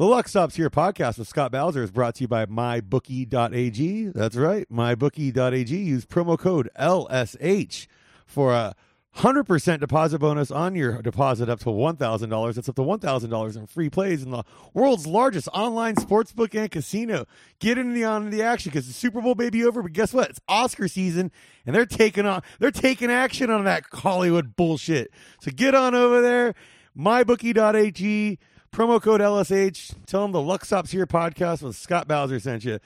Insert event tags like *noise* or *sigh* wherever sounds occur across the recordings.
The Luck Stops Here podcast with Scott Bowser is brought to you by MyBookie.ag. That's right, MyBookie.ag. Use promo code LSH for a 100% deposit bonus on your deposit up to $1,000. That's up to $1,000 in free plays in the world's largest online sportsbook and casino. Get in the on the action because the Super Bowl may be over, but guess what? It's Oscar season and they're taking on they're taking action on that Hollywood bullshit. So get on over there, mybookie.ag, promo code LSH. Tell them the Luck Stops Here podcast with Scott Bowser sent you.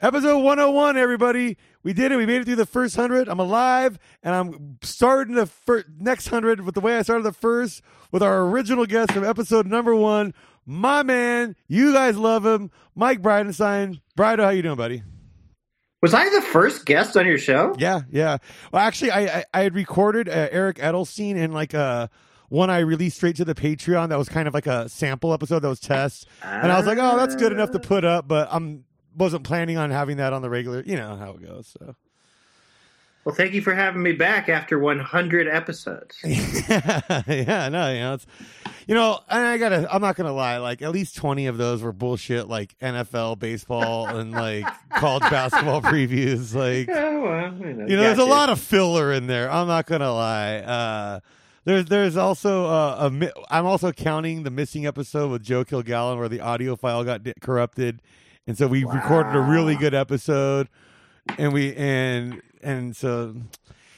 Episode 101, everybody. We did it. We made it through the first 100. I'm alive, and I'm starting the fir- next 100 with the way I started the first with our original guest from episode number one, my man. You guys love him, Mike Bridenstine. Brido, how you doing, buddy? Was I the first guest on your show? Yeah, yeah. Well, actually, I I, I had recorded uh, Eric Edelstein in like a one I released straight to the Patreon. That was kind of like a sample episode that was tests, and I was like, oh, that's good enough to put up, but I'm wasn't planning on having that on the regular. You know how it goes. So. Well, thank you for having me back after 100 episodes. yeah, *laughs* yeah, no, you know, it's, you know, and I gotta, I'm not gonna lie, like at least 20 of those were bullshit, like NFL, baseball, *laughs* and like college basketball *laughs* previews. Like, Oh, well, you know, you know, there's a lot of filler in there. I'm not gonna lie. Uh, there's there's also uh, a mi- I'm also counting the missing episode with Joe Kilgallen where the audio file got di- corrupted, and so we recorded a really good episode, and we and and so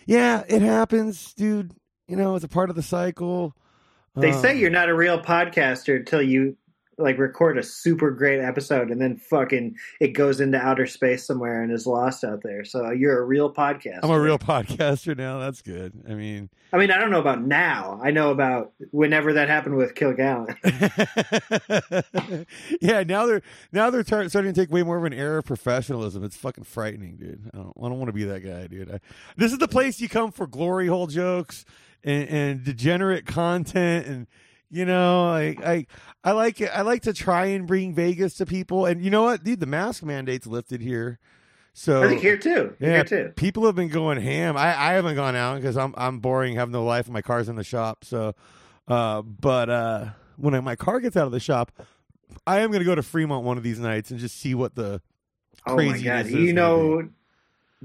yeah, it happens, dude. You know, it's a part of the cycle. They Um, say you're not a real podcaster until you like record a super great episode and then fucking it goes into outer space somewhere and is lost out there. So you're a real podcaster. I'm a real *laughs* podcaster now. That's good. I mean, I mean, I don't know about now. I know about whenever that happened with Kilgallen. *laughs* *laughs* yeah, now they're now they're tar- starting to take way more of an air of professionalism. It's fucking frightening, dude. I don't, I don't want to be that guy, dude. I, this is the place you come for glory hole jokes and, and degenerate content, and you know, I, I I like it. I like to try and bring Vegas to people, and you know what, dude, the mask mandate's lifted here, so I think here too. yeah, Here too. people have been going ham. I, I haven't gone out because I'm I'm boring, have no life, my car's in the shop. So, uh, but uh, when I, my car gets out of the shop, I am going to go to Fremont one of these nights and just see what the Oh my god! Do you know?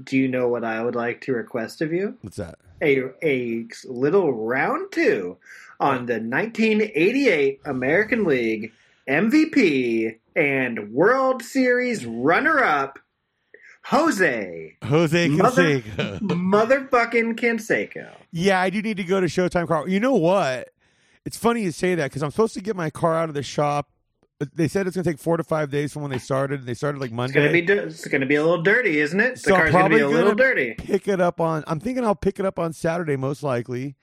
Do you know what I would like to request of you? what's that? A a little round two on the 1988 American League MVP and World Series runner-up Jose Jose Mother- Canseco. *laughs* motherfucking Canseco. yeah, I do need to go to Showtime Car. You know what? It's funny you say that because I'm supposed to get my car out of the shop. They said it's going to take four to five days from when they started. They started like It's Monday. be it's gonna be a little dirty, isn't it? The So car's gonna be a little dirty. pick it up on I'm thinking I'll pick it up on Saturday most likely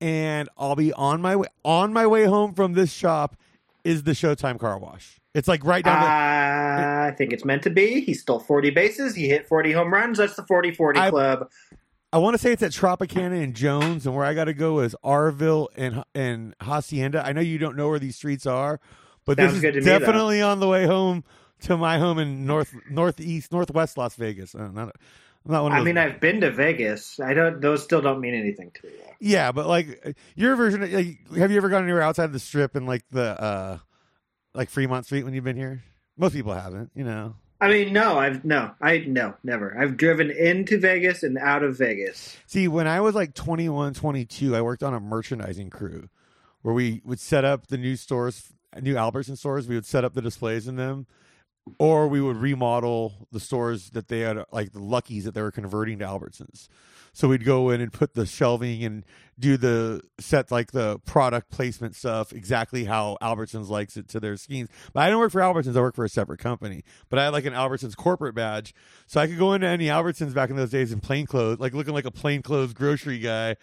and I'll be on my way on my way home from this shop is the Showtime car wash. It's like right down the ah, I think it's meant to be. He stole 40 bases. He hit 40 home runs. That's the 40-40 I- club. I want to say it's at Tropicana and Jones and where I got to go is Arville and and Hacienda. I know you don't know where these streets are, but Sounds this good to is me, definitely on the way home to my home in north northeast northwest Las Vegas. I'm not, I'm not one of I mean, I've been to Vegas. I don't. Those still don't mean anything to me. Though. Yeah, but like your version, of, like, have you ever gone anywhere outside of the strip and like the uh like Fremont Street when you've been here? Most people haven't, you know. I mean, no, I've no, I no, never. I've driven into Vegas and out of Vegas. See, when I was like 21, 22, I worked on a merchandising crew where we would set up the new stores, new Albertson stores. We would set up the displays in them, or we would remodel the stores that they had, like the Luckies that they were converting to Albertsons. So we'd go in and put the shelving and do the set like the product placement stuff exactly how Albertsons likes it to their schemes. But I didn't work for Albertsons; I worked for a separate company. But I had like an Albertsons corporate badge, so I could go into any Albertsons back in those days in plain clothes, like looking like a plain clothes grocery guy.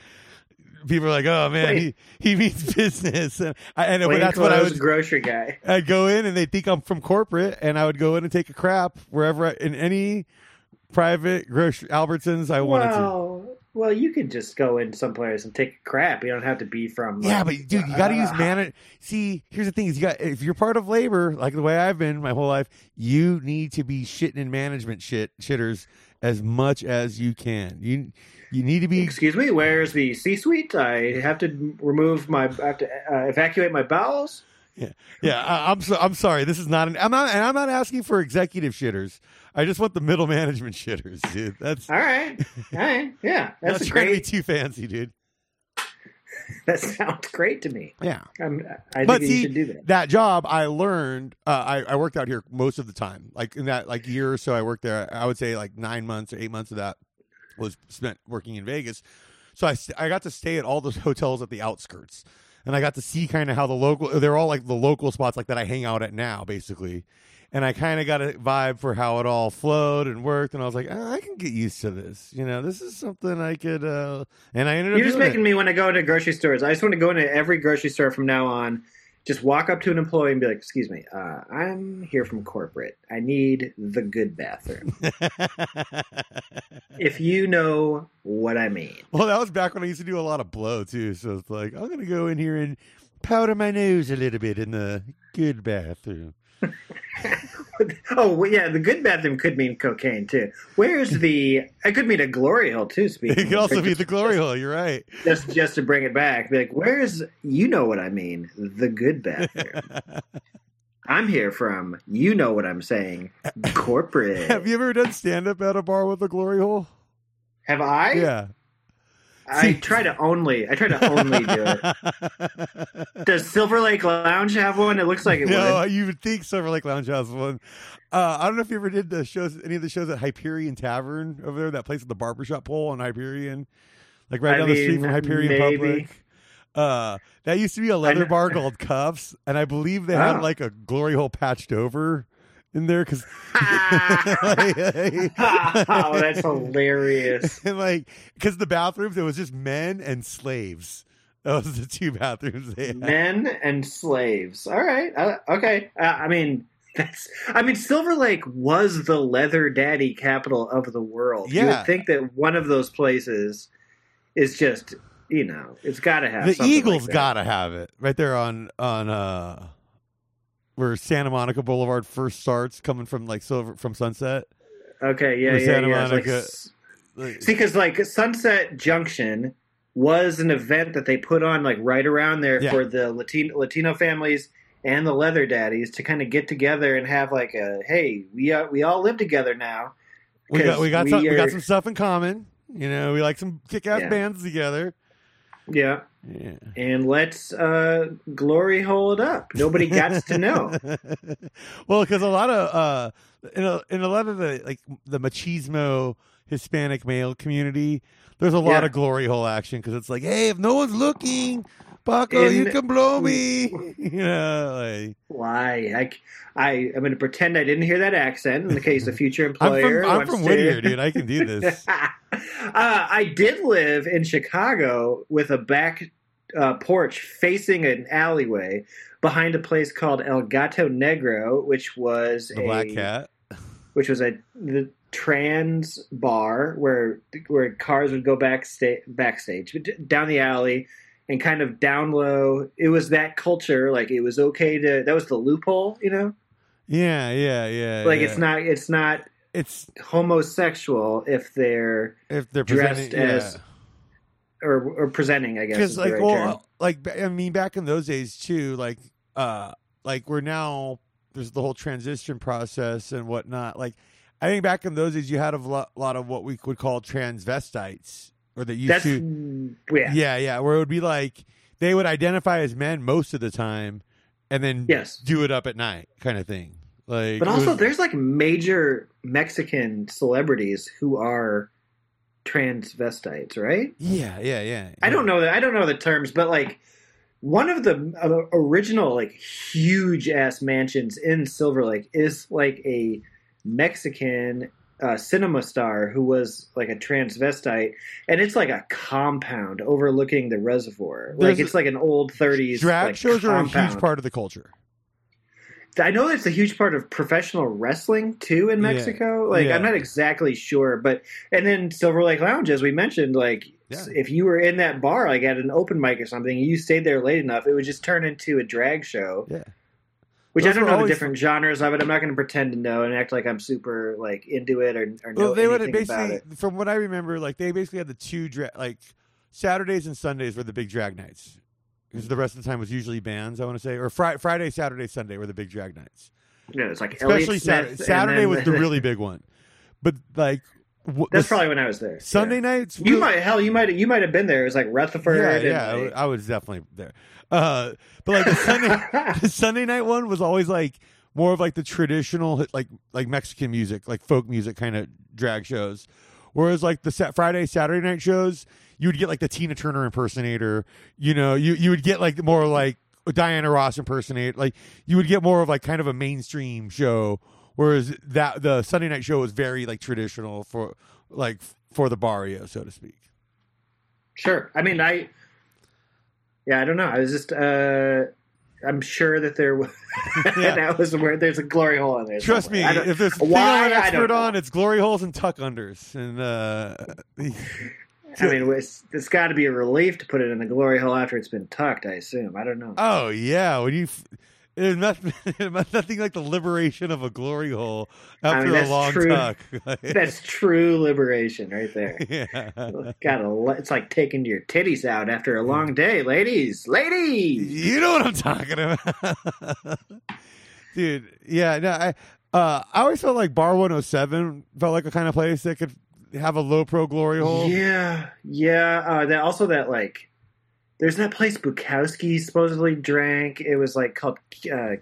People are like, "Oh man, he, he means *laughs* business," and, I, and that's what I was grocery guy. *laughs* I'd go in and they think I'm from corporate, and I would go in and take a crap wherever I, in any private grocery Albertsons I wanted to. Well, well, you can just go in someplace and take a crap. You don't have to be from. Yeah, like, but dude, you got to use uh, man. See, here's the thing: is you got if you're part of labor, like the way I've been my whole life, you need to be shitting in management shit shitters as much as you can. You you need to be. Excuse me, where's the C-suite? I have to remove my, I have to uh, evacuate my bowels. Yeah, I, I'm so, I'm sorry. This is not an. I'm not. And I'm not asking for executive shitters. I just want the middle management *laughs* shitters, dude. That's All right, all right, yeah, that's not trying to be great. too fancy, dude. *laughs* That sounds great to me. Yeah. I'm, I But think you see, should do that. that job I learned uh, I, I worked out here most of the time like in that like year or so I worked there I would say like nine months or eight months of that was spent working in Vegas so I, st- I got to stay at all those *laughs* hotels at the outskirts and I got to see kind of how the local they're all like the local spots like that I hang out at now basically and I kind of got a vibe for how it all flowed and worked and I was like "Ah, I can get used to this you know this is something I could uh and I ended up You're just doing it. making me want to go into grocery stores. I just want to go into every grocery store from now on. Just walk up to an employee and be like, "Excuse me, uh, I'm here from corporate. I need the good bathroom. *laughs* if you know what I mean." Well, that was back when I used to do a lot of blow too. So it's like I'm gonna go in here and powder my nose a little bit in the good bathroom. *laughs* oh well, yeah, the good bathroom could mean cocaine too. Where's the? It could mean a glory hole too. Speaking, It could also be the glory hole. You're right. Just just to bring it back, be like, "Where's you know what I mean? The good bathroom." *laughs* I'm here from. You know what I'm saying? *laughs* Corporate. Have you ever done stand up at a bar with a glory hole? Have I? Yeah. I try to only. I try to only do it. *laughs* Does Silver Lake Lounge have one? It looks like it no, would. you would think Silver Lake Lounge has one. Uh, I don't know if you ever did the shows, any of the shows at Hyperion Tavern over there, that place with the barbershop pole on Hyperion, like right I down the street from Hyperion maybe. Public. Uh, that used to be a leather bar called Cuffs, and I believe they had Oh. like a glory hole patched over in there because *laughs* *laughs* oh, that's hilarious. *laughs* and like because the bathrooms it was just men and slaves. Those are the two bathrooms they had. Men and slaves. All right. Uh, okay. Uh, I mean, that's. I mean, Silver Lake was the leather daddy capital of the world. yeah. You would think that one of those places is just, you know, it's got to have the Eagles like gotta have it right there on on uh where Santa Monica Boulevard first starts, coming from like Silver from Sunset. Okay. Yeah. Yeah. Santa yeah. Like Monica- Like, See, because like Sunset Junction was an event that they put on like right around there Yeah. for the Latino Latino families and the leather daddies to kind of get together and have like a hey we uh, we all live together now. we got we got 'cause some, we we got some stuff in common. You know, we like some kick ass Yeah. bands together. Yeah, Yeah. and let's uh, glory hole it up. Nobody gets to know. *laughs* well, because a lot of uh, in a, in a lot of the like the machismo Hispanic male community, there's a lot Yeah. of glory hole action because it's like, hey, if no one's looking, Paco, you can blow me. *laughs* you know, like Why? I, I am going to pretend I didn't hear that accent in the case a future I'm employer. from I'm from to- Whittier, dude. I can do this. *laughs* uh, I did live in Chicago with a back uh, porch facing an alleyway behind a place called El Gato Negro, which was The a Black Cat. which was a the trans bar where where cars would go backstage backstage down the alley and kind of down low. It was that culture, like it was okay to. That was the loophole, you know. Yeah, yeah, yeah. Like yeah. it's not it's not It's homosexual if they're if they're dressed presenting, as- or or presenting. I guess because like right well term. uh, like i mean back in those days too like uh like we're now there's the whole transition process and whatnot like i think back in those days you had a lot, lot of what we would call transvestites or that used That's to yeah. yeah yeah where it would be like they would identify as men most of the time and then Yes. do it up at night kind of thing like But also, was- there's like major Mexican celebrities who are transvestites, right? yeah yeah yeah I don't know that I don't know the terms, but like one of the uh, original like huge ass mansions in Silver Lake is like a Mexican uh, cinema star who was like a transvestite, and it's like a compound overlooking the reservoir. Like There's it's like an old 30s drag like, shows are a huge part of the culture I know that's a huge part of professional wrestling too in Yeah. Mexico. Like Yeah. I'm not exactly sure, but and then Silver Lake Lounge, as we mentioned, like Yeah. if you were in that bar, like at an open mic or something, you stayed there late enough, it would just turn into a drag show. Yeah. Which Those I don't know the different genres of it. I'm not going to pretend to know and act like I'm super like into it or, or know well, they anything about it. from what I remember, like they basically had the two dra- like Saturdays and Sundays were the big drag nights, because the rest of the time was usually bands. I want to say, or Fri- Friday, Saturday, Sunday were the big drag nights. Yeah, it's like Especially Saturday. Saturday was the really *laughs* big one, but like That's probably when I was there. Sunday Yeah. nights. You might hell you might you might have been there. It was like Rutherford. yeah, yeah. I was definitely there. Uh, but like the Sunday, *laughs* the Sunday night one was always like more of like the traditional like like Mexican music, like folk music kind of drag shows. Whereas like the set Friday, Saturday night shows, you would get like the Tina Turner impersonator. You know, you you would get like more like a Diana Ross impersonator. Like you would get more of like kind of a mainstream show. Whereas that the Sunday night show was very like traditional for like for the barrio, so to speak. Sure. I mean, I. Yeah, I don't know. I was just. uh I'm sure that there was. *laughs* *laughs* Yeah. that was where there's a glory hole in there. Trust me, somewhere. Don't- if there's a thing I'm an expert on, it's glory holes and tuck unders. And uh, I mean, *laughs* it's, it's got to be a relief to put it in the glory hole after it's been tucked. I assume. I don't know. oh yeah, when you f- there's nothing, nothing like the liberation of a glory hole after mean, a long true. tuck. *laughs* That's true liberation right there. *laughs* yeah, *laughs* Gotta. It's like taking your titties out after a long day, ladies. Ladies. you know what I'm talking about, dude. Yeah, no, I uh, I always felt like Bar 107 felt like a kind of place that could have a low pro glory hole. Yeah, yeah. Uh, that also that like, there's that place Bukowski supposedly drank. It was like called uh,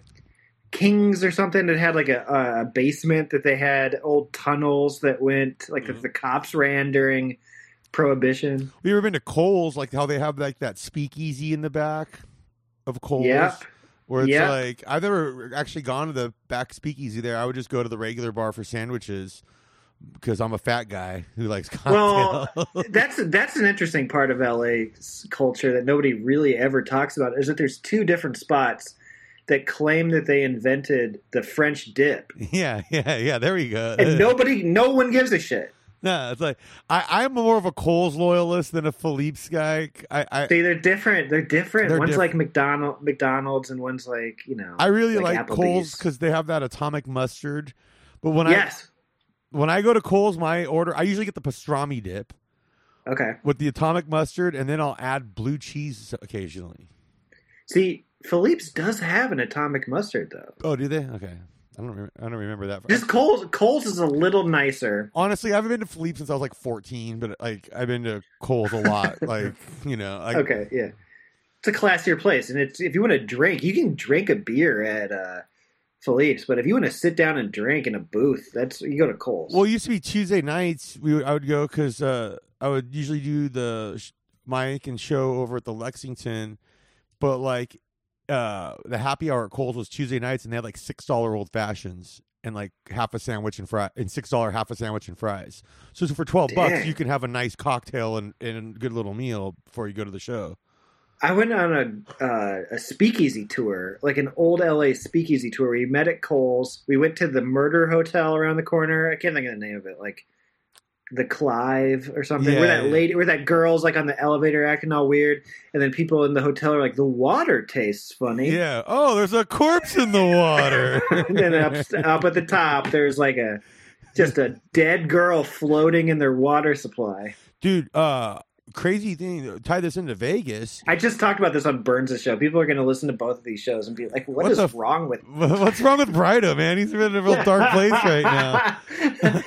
Kings or something. It had like a, a basement that they had old tunnels that went like Mhm. that the cops ran during Prohibition. You ever been to Cole's? Like how they have like that speakeasy in the back of Cole's. Yep. Where it's Yep. like I've never actually gone to the back speakeasy there. I would just go to the regular bar for sandwiches because I'm a fat guy who likes Well. *laughs* That's that's an interesting part of LA's culture that nobody really ever talks about. Is that there's two different spots that claim that they invented the French dip, yeah, yeah, yeah. There we go. and nobody, no one gives a shit. no, it's like I, I'm more of a Cole's loyalist than a Philippe's guy. I, I, See, they're different. They're different. They're one's different. like McDonald, McDonald's, and one's like you know. I really like like, Cole's because they have that atomic mustard. But when I yes. I when I go to Cole's, my order I usually get the pastrami dip Okay. with the atomic mustard, and then I'll add blue cheese occasionally. See, Philippe's does have an atomic mustard though. Oh, do they? Okay, I don't. Remember, I don't remember that. Just Cole's. Cole's is a little nicer. Honestly, I haven't been to Philippe since I was like 14, but like I've been to Cole's a lot. *laughs* like you know, I, Okay, yeah. It's a classier place, and it's if you want to drink, you can drink a beer at uh, Philippe's. But if you want to sit down and drink in a booth, that's you go to Cole's. Well, it used to be Tuesday nights. We would, I would go because uh, I would usually do the sh- mic and show over at the Lexington, but like uh, the happy hour at Cole's was Tuesday nights, and they had like six dollar old fashions and like half a sandwich and fry and six dollar half a sandwich and fries. So, for twelve bucks, you can have a nice cocktail and, and a good little meal before you go to the show. I went on a uh, a speakeasy tour, like an old LA speakeasy tour. We met at Cole's. We went to the Murder Hotel around the corner. I can't think of the name of it, like the Clive or something. Yeah, where that yeah. lady, where that girl's like on the elevator acting all weird, and then people in the hotel are like, "The water tastes funny." Yeah. Oh, there's a corpse in the water. *laughs* and then up, up at the top, there's like a just a dead girl floating in their water supply. Dude, uh, crazy thing. Tie this into Vegas. I just talked about this on Burns' show. People are going to listen to both of these shows and be like, "What What is f- wrong with?" *laughs* What's wrong with Brido, man? He's in a real dark place right now.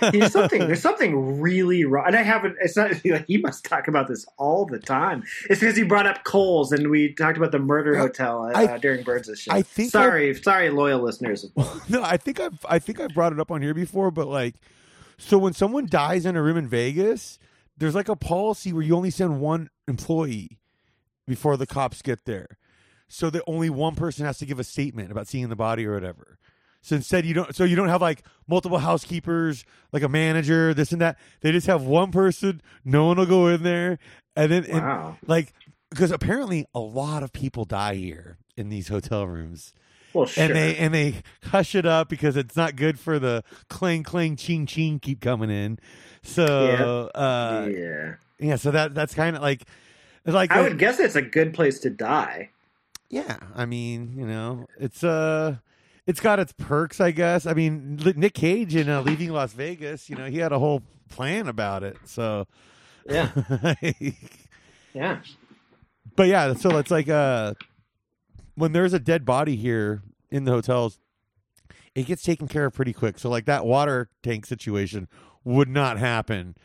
*laughs* there's something. There's something really wrong, and I haven't. It's not like *laughs* he must talk about this all the time. It's because he brought up Coles, and we talked about the murder hotel uh, I- during Burns' show. I think Sorry, sorry, loyal listeners. no, I think I've I think I've brought it up on here before, but like, so when someone dies in a room in Vegas, there's like a policy where you only send one employee before the cops get there, so that only one person has to give a statement about seeing the body or whatever. So instead, you don't. So you don't have like multiple housekeepers, like a manager, this and that. They just have one person. No one will go in there, and then and, like because apparently a lot of people die here in these hotel rooms Well, sure. and they and they hush it up because it's not good for the clang clang ching ching keep coming in. So uh yeah. yeah, so that that's kind of like it's like I would guess it's a good place to die. yeah, I mean, you know, it's uh it's got its perks, I guess. I mean, Nick Cage in uh, Leaving Las Vegas, you know, he had a whole plan about it. So Yeah. *laughs* Yeah. but yeah, so it's like uh, when there's a dead body here in the hotels, it gets taken care of pretty quick. So like that water tank situation would not happen.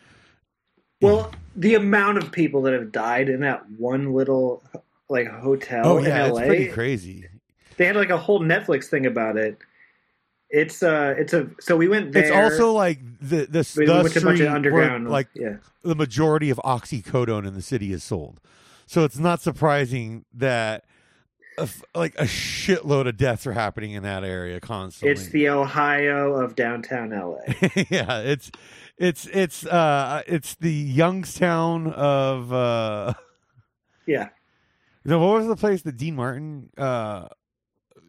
Well, the amount of people that have died in that one little like hotel Oh in LA, it's pretty crazy. they had like a whole Netflix thing about it. It's uh, it's a so we went there. It's also like the the, we the went to a bunch street of where, underground. like yeah, the majority of oxycodone in the city is sold. So it's not surprising that a like a shitload of deaths are happening in that area constantly. it's the Ohio of downtown LA. *laughs* yeah, it's it's it's uh it's the Youngstown of uh yeah, *laughs* no, what was the place that Dean Martin uh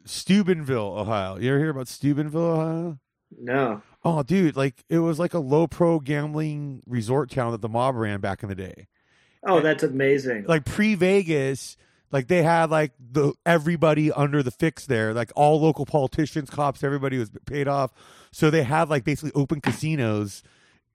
Steubenville, Ohio. You ever hear about Steubenville, Ohio? no, Oh, dude, like it was like a low pro gambling resort town that the mob ran back in the day. oh, that's amazing. like pre Vegas, like they had like the everybody under the fix there, like all local politicians, cops, everybody was paid off. So they had like basically open casinos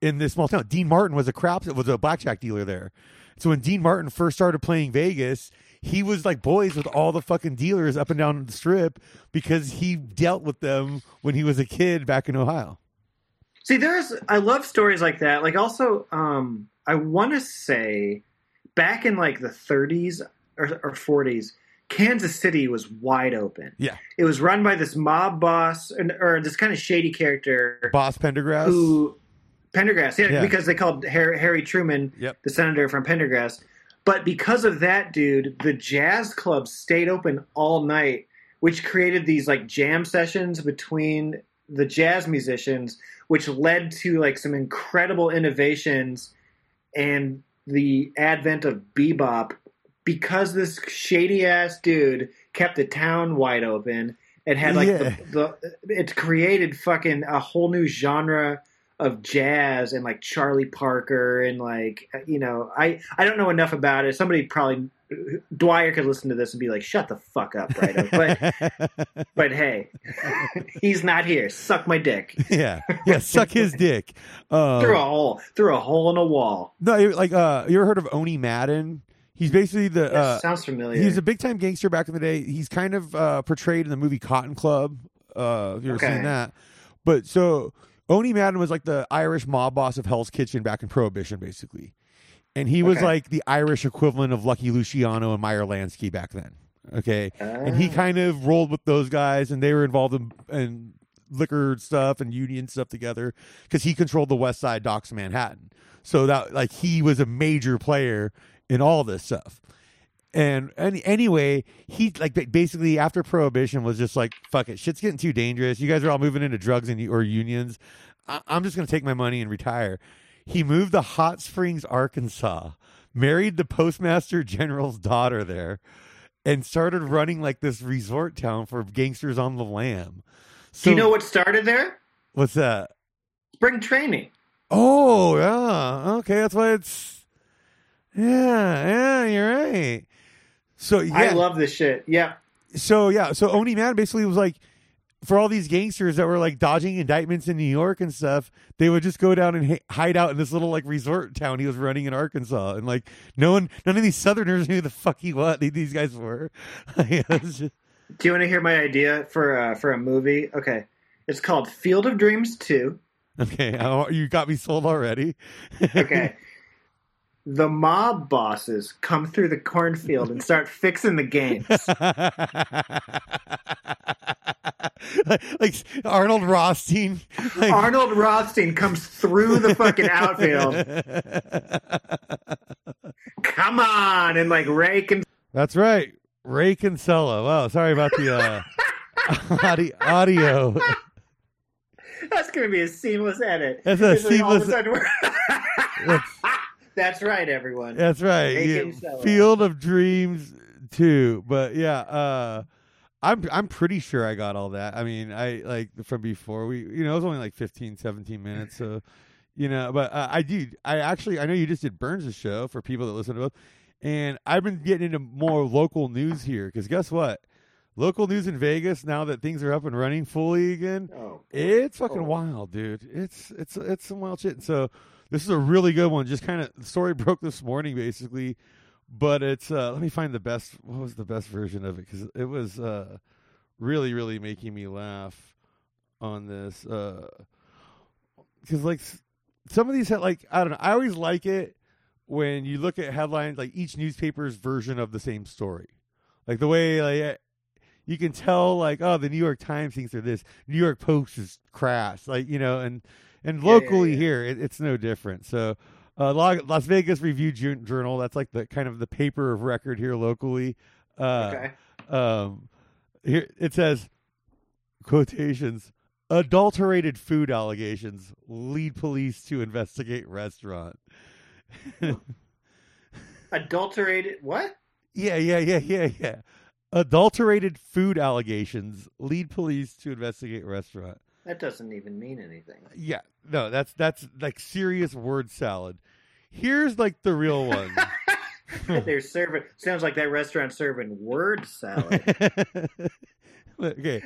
in this small town. Dean Martin was a crap was a blackjack dealer there. So when Dean Martin first started playing Vegas, he was like boys with all the fucking dealers up and down the strip because he dealt with them when he was a kid back in Ohio. See, there's I love stories like that. Like also, um, I want to say back in like the 30s or, or 40s, Kansas City was wide open. Yeah. It was run by this mob boss or, or this kind of shady character Boss Pendergrass. who Pendergrass, yeah, Yeah. because they called Harry, Harry Truman Yep. the senator from Pendergrass. But because of that, dude, the jazz clubs stayed open all night, which created these like jam sessions between the jazz musicians, which led to like some incredible innovations and the advent of bebop because this shady ass dude kept the town wide open and had like Yeah. the, the it created fucking a whole new genre of jazz and like Charlie Parker and like you know I I don't know enough about it. Somebody probably Dwyer could listen to this and be like, "Shut the fuck up, right?" *laughs* but but hey, *laughs* he's not here. Suck my dick yeah, yeah, suck his *laughs* dick. Um, through a hole through a hole in a wall. No, like uh, you ever heard of Owney Madden? He's basically the uh, sounds familiar. he's a big time gangster back in the day. He's kind of uh, portrayed in the movie Cotton Club. Uh, if you ever Okay. seen that? But so Owney Madden was like the Irish mob boss of Hell's Kitchen back in Prohibition, basically, and he was Okay. like the Irish equivalent of Lucky Luciano and Meyer Lansky back then. Okay, and he Ah. kind of rolled with those guys, and they were involved in, in liquor stuff and union stuff together because he controlled the West Side docks of Manhattan. So that like he was a major player in all this stuff. And, and anyway, he like basically after prohibition was just like fuck it, shit's getting too dangerous. You guys are all moving into drugs and or unions. I, I'm just gonna take my money and retire. He moved to Hot Springs, Arkansas, married the postmaster general's daughter there, and started running like this resort town for gangsters on the lam. So Do you know what started there? what's that? Spring training. Oh yeah, okay, that's why it's yeah, yeah, you're right. So yeah, I love this shit. Yeah. so yeah, so Owney Madden basically was like for all these gangsters that were like dodging indictments in New York and stuff, they would just go down and hi- hide out in this little like resort town he was running in Arkansas, and like no one, none of these Southerners knew the fuck he what these guys were. *laughs* Just- Do you want to hear my idea for uh, for a movie? Okay, it's called Field of Dreams Two. okay, oh, you got me sold already. *laughs* Okay. The mob bosses come through the cornfield and start *laughs* fixing the games. like, like Arnold Rothstein. Like, Arnold Rothstein comes through the fucking outfield. Come on, and like rake and That's right. Ray Kinsella. Wow, sorry about the uh, *laughs* audi- audio. that's gonna be a seamless edit. That's a like all of seamless- sudden we're- *laughs* That's, right, everyone. that's right. Yeah, Field of Dreams too. But yeah, uh, I'm I'm pretty sure I got all that. I mean, I like from before we, you know, it was only like 15, 17 minutes. So, you know, but uh, I do. I actually, I know you just did Burns' show for people that listen to us, and I've been getting into more local news here because guess what? Local news in Vegas now that things are up and running fully again. Oh, It's fucking Oh. wild, dude. It's it's it's some wild shit. And so this is a really good one. Just kind of the story *laughs* broke this morning, basically. but it's uh, let me find the best. What was the best version of it? Because it was uh, really, really making me laugh on this. Because like some of these, had, like I don't know, I always like it when you look at headlines, like each newspaper's version of the same story, like the way like you can tell, like oh, the New York Times thinks they're this, New York Post is crass, like you know, and and Yeah, yeah, locally yeah. here it, it's no different. So. Uh, Las Vegas Review Journal. That's like the kind of the paper of record here locally. Uh, okay. um, here it says quotations adulterated food allegations lead police to investigate restaurant *laughs* Adulterated. What? yeah yeah yeah yeah yeah adulterated food allegations lead police to investigate restaurant That doesn't even mean anything. yeah no that's that's like serious word salad here's like the real one *laughs* They're serving. Sounds like that restaurant serving word salad. *laughs* okay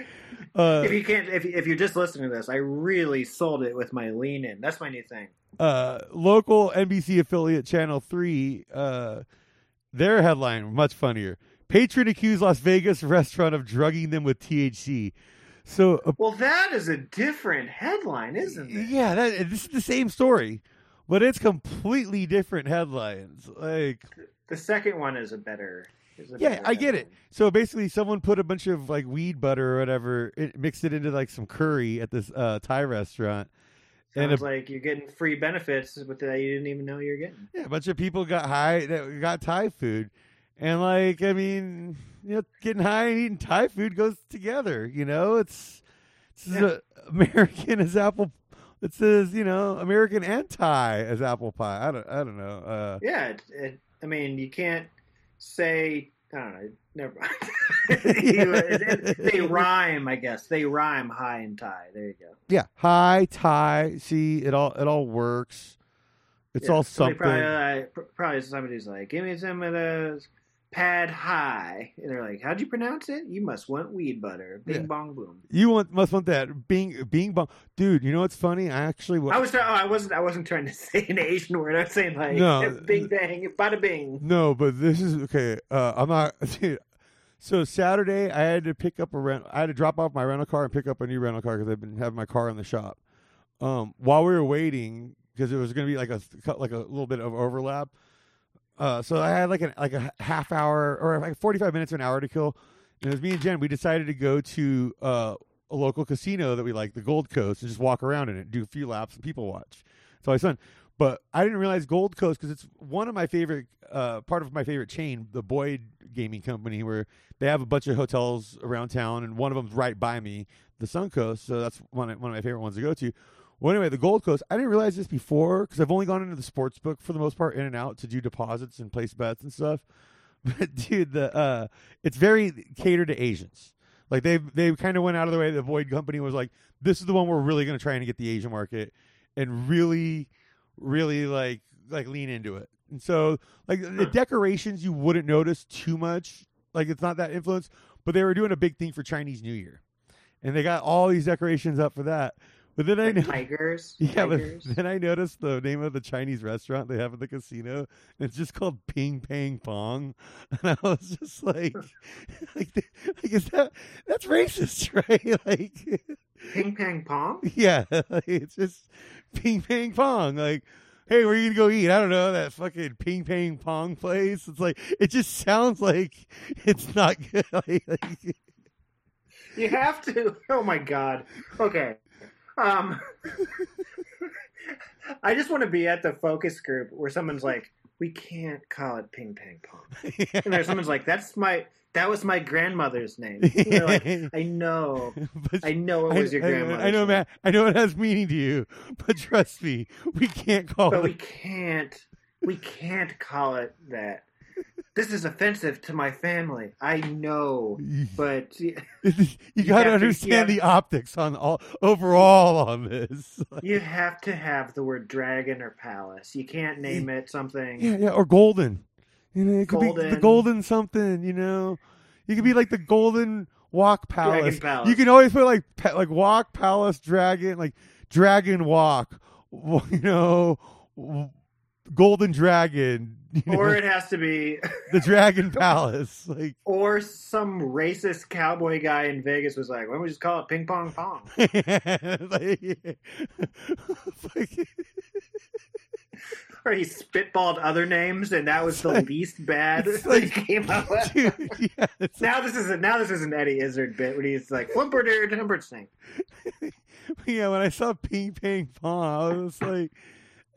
uh if you can't, if if you're just listening to this, I really sold it with my lean in. That's my new thing. uh, local NBC affiliate Channel 3, uh, their headline, much funnier. Patron accused Las Vegas restaurant of drugging them with THC. So, uh, Well, that is a different headline, isn't it? yeah, that, this is the same story, but it's completely different headlines. Like, The second one is a better. Is a yeah, better I get it. So basically, someone put a bunch of like weed butter or whatever, it, mixed it into like some curry at this uh, Thai restaurant. And Sounds a- like you're getting free benefits with that you didn't even know you're getting. Yeah, a bunch of people got high that got Thai food. And like, I mean, you know, getting high and eating Thai food goes together, you know? It's it's Yeah. uh, American as apple it says, you know, American and Thai as apple pie. I don't I don't know. Uh Yeah, it, it, I mean, you can't say. I don't know. Never mind. *laughs* *laughs* You- it- it- they rhyme, I guess. They rhyme high and Thai. There you go. yeah, high Thai. See, it all it all works. It's Yeah, all something. Probably, uh, probably somebody's like, "Give me some of those pad high," and they're like, "How'd you pronounce it? You must want weed butter." Bing Yeah. bong boom. You want must want that Bing Bing Bong, dude. You know what's funny? I actually wa- I was. try- Oh, I wasn't. I wasn't trying to *laughs* say an Asian word. I was saying like, No. *laughs* "Bing bang, bada bing." No, but this is okay. Uh, I'm not. *laughs* Dude, so Saturday, I had to pick up a rent. I had to drop off my rental car and pick up a new rental car because I've been having my car in the shop. Um, while we were waiting, because it was going to be like a like a little bit of overlap. Uh, so I had like an like a half hour or like 45 minutes to an hour to kill. And it was me and Jen. We decided to go to uh, a local casino that we like, the Gold Coast, and just walk around in it, do a few laps, and people watch. So I son. But I didn't realize Gold Coast because it's one of my favorite, uh, part of my favorite chain, the Boyd Gaming Company, where they have a bunch of hotels around town, and one of them's right by me, the Suncoast. So that's one of, one of my favorite ones to go to. Well, anyway, the Gold Coast. I didn't realize this before because I've only gone into the sports book for the most part, in and out to do deposits and place bets and stuff. *laughs* But dude, the uh, it's very catered to Asians. Like they they kind of went out of the way. The Boyd Company was like, this is the one we're really going to try and get the Asian market and really, really like like lean into it. And so like the decorations you wouldn't notice too much. Like it's not that influence, but they were doing a big thing for Chinese New Year, and they got all these decorations up for that. But then I tigers. *laughs* Yeah, but then I noticed the name of the Chinese restaurant they have at the casino. And it's just called Ping Pang Pong, *laughs* and I was just like, *laughs* like, like is that that's racist, right? Like, Ping pang pong. yeah, like, it's just Ping Pang Pong. Like, hey, where are you gonna go eat? I don't know that fucking Ping Pang Pong place. It's like it just sounds like it's not good. You have to. Oh my god. Okay. Um *laughs* I just want to be at the focus group where someone's like, "We can't call it ping pong pong," *laughs* and there's someone's like, "That's my that was my grandmother's name." Like, *laughs* "I know, I know it was your I, grandmother's I know, Matt. I know it has meaning to you, but trust me, we can't call but we can't we can't call it that." This is offensive to my family. I know, *laughs* but you you got to understand the optics on all overall on this. *laughs* you have to have the word dragon or palace. You can't name it something. Yeah, yeah, or golden. You know, it could be the Golden. golden something. You know, you could be like the golden wok palace. Palace. You can always put like like wok palace dragon, like dragon wok. *laughs* You know, Golden Dragon, *laughs* you know, or it has to be, *laughs* the Dragon Palace. Like, *laughs* or some racist cowboy guy in Vegas was like, "Why don't we just call it ping pong pong?" like, like- Or he spitballed other names, and that was the like- least bad like- came up with. dude, yeah, Now this is a, now this is an Eddie Izzard bit when he's like Flumperder Humbersnake. yeah, when I saw Ping Pang Pong, I was like,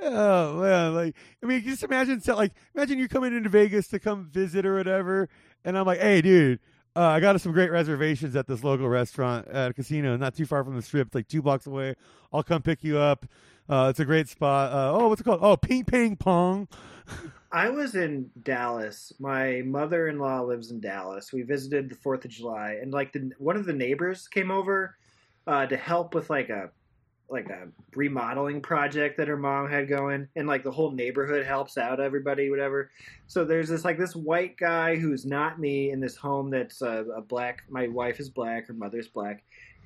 oh man, like I mean, just imagine, like, imagine you coming into Vegas to come visit or whatever, and I'm like, hey, dude. Uh, I got some great reservations at this local restaurant at a casino, not too far from the strip. Like two blocks away. I'll come pick you up. Uh, it's a great spot. Uh, oh, what's it called? Oh, Ping Pang Pong. *laughs* I was in Dallas. My mother-in-law lives in Dallas. We visited the Fourth of July, and like the one of the neighbors came over uh, to help with like a like a remodeling project that her mom had going, and like the whole neighborhood helps out everybody, whatever. So there's this like this white guy who's not me in this home that's a, a black. My wife is black, her mother's black,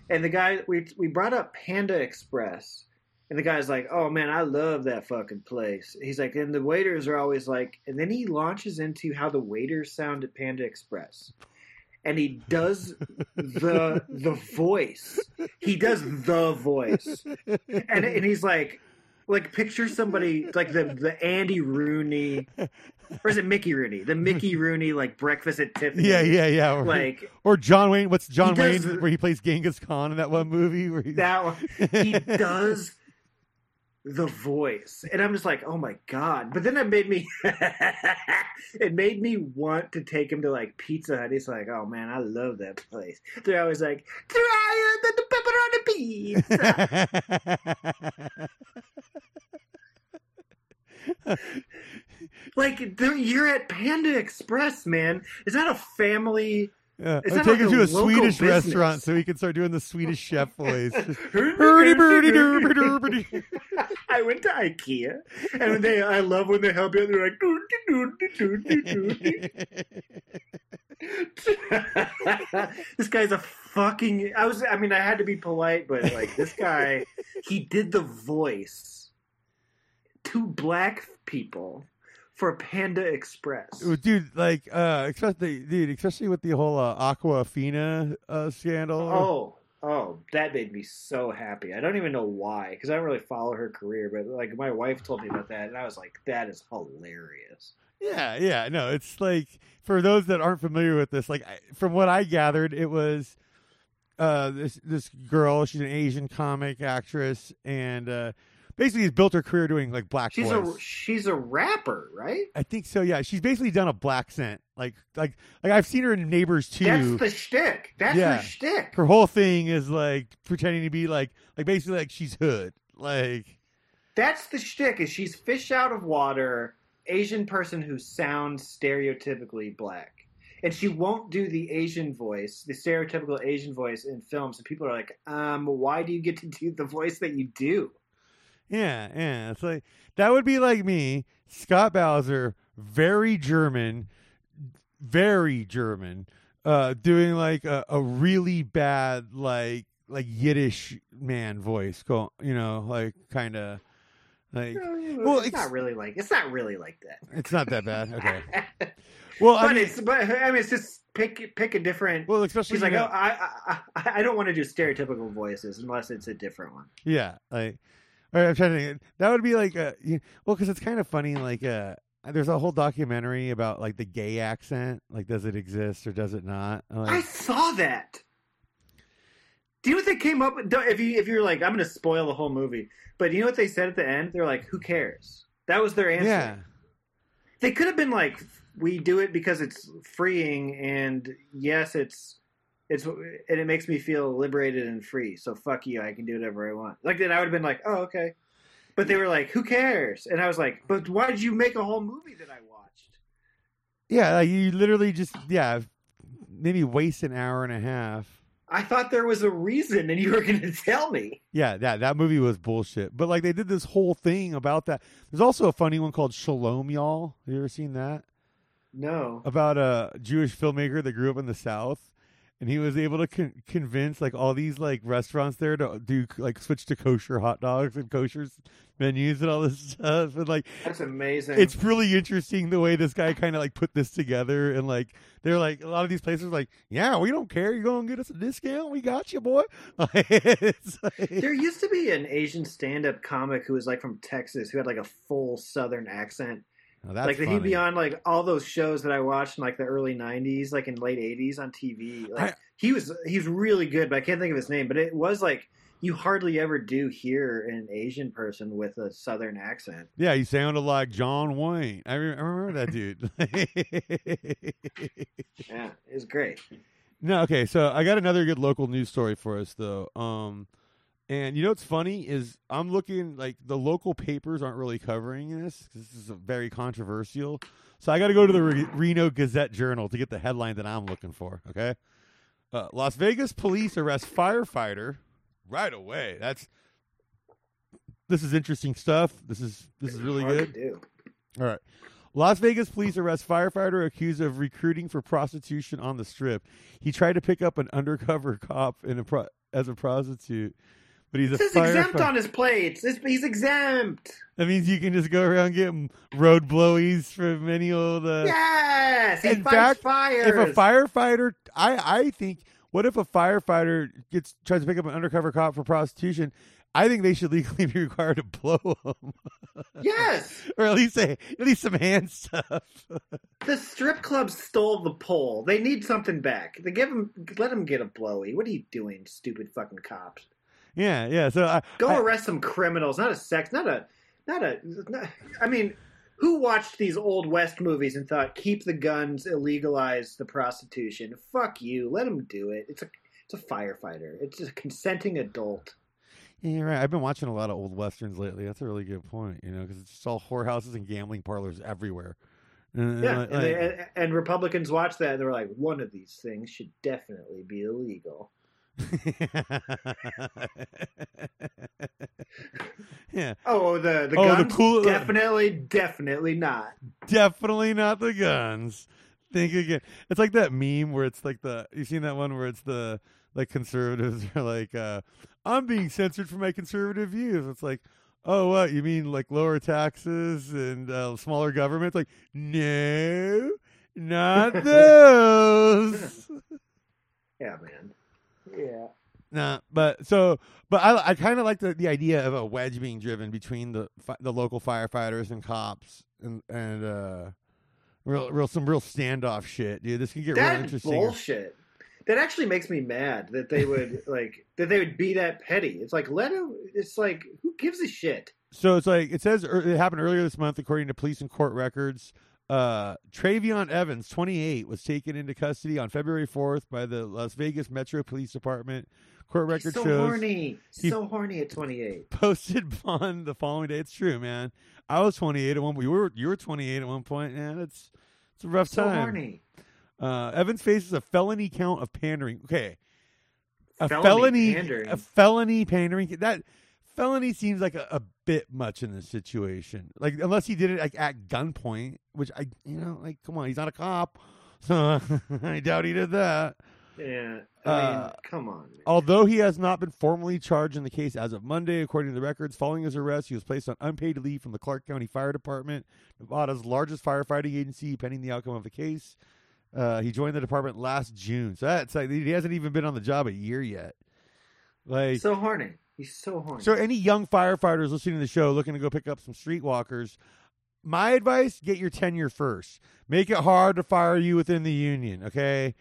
and the guy we we brought up Panda Express. And the guy's like, "Oh man, I love that fucking place." He's like, and the waiters are always like, and then he launches into how the waiters sound at Panda Express, and he does the the voice. He does the voice, and and he's like, like picture somebody like the the Andy Rooney, or is it Mickey Rooney? The Mickey Rooney like breakfast at Tiffany's. Yeah, yeah, yeah. Or, Like or John Wayne. What's John Wayne does- where he plays Genghis Khan in that one movie? Where he, that one. he does the voice. And i'm just like oh my god. But then it made me *laughs* it made me want to take him to like pizza hut. He's like oh man i love that place. They're always like try the, the pepperoni pizza. *laughs* Like you're at panda express man. Is that a family Yeah, It's take like him to a Swedish business. restaurant so he can start doing the Swedish chef voice. *laughs* I went to IKEA, and they I love when they help you. Out. They're like, "Doo, doo, doo, doo, doo, doo, doo." *laughs* this guy's a fucking. I was. I mean, I had to be polite, but like this guy, he did the voice to black people for Panda Express. Dude, like, uh, especially, dude, especially with the whole uh, Awkwafina uh, scandal. Oh, oh, that made me so happy. I don't even know why, because I don't really follow her career, but like my wife told me about that, and I was like, that is hilarious. Yeah, yeah, no, it's like for those that aren't familiar with this, like I, from what I gathered, it was uh this this girl. She's an Asian comic actress, and uh basically has built her career doing like black She's voice. a she's a rapper, right? I think so. Yeah, she's basically done a blaccent. Like like like I've seen her in Neighbors too. That's the shtick. That's Yeah. her shtick. her whole thing is like pretending to be like like basically like she's hood. Like That's the shtick. Is she's fish out of water, Asian person who sounds stereotypically black, and she won't do the Asian voice, the stereotypical Asian voice in films. And people are like, um, why do you get to do the voice that you do? Yeah, yeah. It's like that would be like me, Scott Bowser, very German, very German, uh, doing like a, a really bad like like Yiddish man voice. Go, you know, like kind of like Well, it's- it's not really like it's not really like that. it's not that bad. Okay. *laughs* Well, I but mean, it's but I mean it's just pick pick a different. well, especially She's like, know- oh, I, I I I don't want to do stereotypical voices unless it's a different one. Yeah, like all right, I'm trying to think. That would be like a you, well, because it's kind of funny. Like, uh, there's a whole documentary about like the gay accent. Like, does it exist or does it not? I saw that. Do you know what they came up with? If you if you're like, I'm going to spoil the whole movie, but you know what they said at the end? They're like, "Who cares?" That was their answer. yeah, They could have been like, "We do it because it's freeing, and yes, it's it's and it makes me feel liberated and free. So fuck you, I can do whatever I want." Like then I would have been like, "Oh, okay." But they were like, "Who cares?" And I was like, "But why did you make a whole movie that I watched?" yeah. Like, you literally just yeah, maybe waste an hour and a half. I thought there was a reason, and you were going *laughs* to tell me. Yeah, that that movie was bullshit. But like they did this whole thing about that. There's also a funny one called Shalom Y'all. Have you ever seen that? No. about a Jewish filmmaker that grew up in the South, and he was able to con- convince like all these like restaurants there to do like switch to kosher hot dogs and kosher menus and all this *laughs* stuff. And like, That's amazing. it's really interesting the way this guy kind of like put this together. And like, they're like, a lot of these places are like, yeah, we don't care. You're going to get us a discount. We got you, boy. *laughs* Like- there used to be an Asian stand-up comic who was like from Texas who had like a full Southern accent. Oh, that's like funny. he'd be on like all those shows that I watched in like the early '90s, like in late '80s on TV. Like I- he was he's really good, but I can't think of his name. But it was like you hardly ever do hear an Asian person with a Southern accent. Yeah, he sounded like John Wayne. I, re- I remember that dude. *laughs* Yeah, it was great. no, okay. So I got another good local news story for us, though. Um, and you know what's funny is I'm looking like the local papers aren't really covering this 'cause this is a very controversial. So I got to go to the Re- Reno Gazette Journal to get the headline that I'm looking for. Okay, uh, Las Vegas police arrest firefighter right away. That's this is interesting stuff. This is this is really good. All right. Las Vegas police arrest firefighter accused of recruiting for prostitution on the strip. He tried to pick up an undercover cop in a pro- as a prostitute, but he's a This exempt on his plates. This, he's exempt. That means you can just go around getting road blowies from any old. Uh, Yes, he in fights fact, fires. If a firefighter, I I think, what if a firefighter gets tries to pick up an undercover cop for prostitution? I think they should legally *laughs* be required to blow him, yes, *laughs* or at least say at least some hand stuff. *laughs* the strip club stole the pole. They need something back. They give him, let him get a blowy. What are you doing, stupid fucking cops? Yeah, yeah. So I, Go I- arrest some criminals, not a sex, not a, not a. Not, I mean, who watched these old west movies and thought keep the guns, illegalize the prostitution? Fuck you. Let them do it. It's a, it's a firefighter. It's a consenting adult. Yeah, you're right. I've been watching a lot of old westerns lately. That's a really good point. You know, because it's just all whorehouses and gambling parlors everywhere. And, Yeah, like- and, they, and, and Republicans watch that and they're like, one of these things should definitely be illegal. Yeah, Oh, the the Oh, the guns? cool- definitely, definitely not. definitely not the guns. Think again. It's like that meme where it's like the you seen that one where it's the like conservatives *laughs* are like, uh, I'm being censored for my conservative views. It's like, oh, what you mean like lower taxes and uh, smaller government? Like, no, not *laughs* those. Yeah, man. Yeah. Nah, but so, but I, I kind of like the, the idea of a wedge being driven between the fi- the local firefighters and cops and and uh, real real some real standoff shit, dude. This can get real That's interesting. bullshit. That actually makes me mad that they would *laughs* like that they would be that petty. It's like let him. It's like who gives a shit? So it's like it says it happened earlier this month, according to police and court records. Uh, Travion Evans, 28, was taken into custody on February 4th by the Las Vegas Metro Police Department. Court record so shows horny. he- so horny at twenty eight. *laughs* posted bond the following day. It's true, man. I was 28 at one point. You were you were 28 at one point, man. It's it's a rough time. So time. horny. Uh, Evans faces a felony count of pandering. Okay, a Felony felony, pandering. a felony pandering. That felony seems like a, a bit much in this situation. Like unless he did it like at gunpoint, which I you know like come on, he's not a cop, so *laughs* I doubt he did that. Yeah. I Uh, mean, come on. Man. Although he has not been formally charged in the case as of Monday, according to the records, following his arrest, he was placed on unpaid leave from the Clark County Fire Department, Nevada's largest firefighting agency, pending the outcome of the case. Uh, he joined the department last June, so that's like he hasn't even been on the job a year yet. Like, so, so horny. He's so horny. So, any young firefighters listening to the show looking to go pick up some streetwalkers, my advice: get your tenure first. Make it hard to fire you within the union. Okay.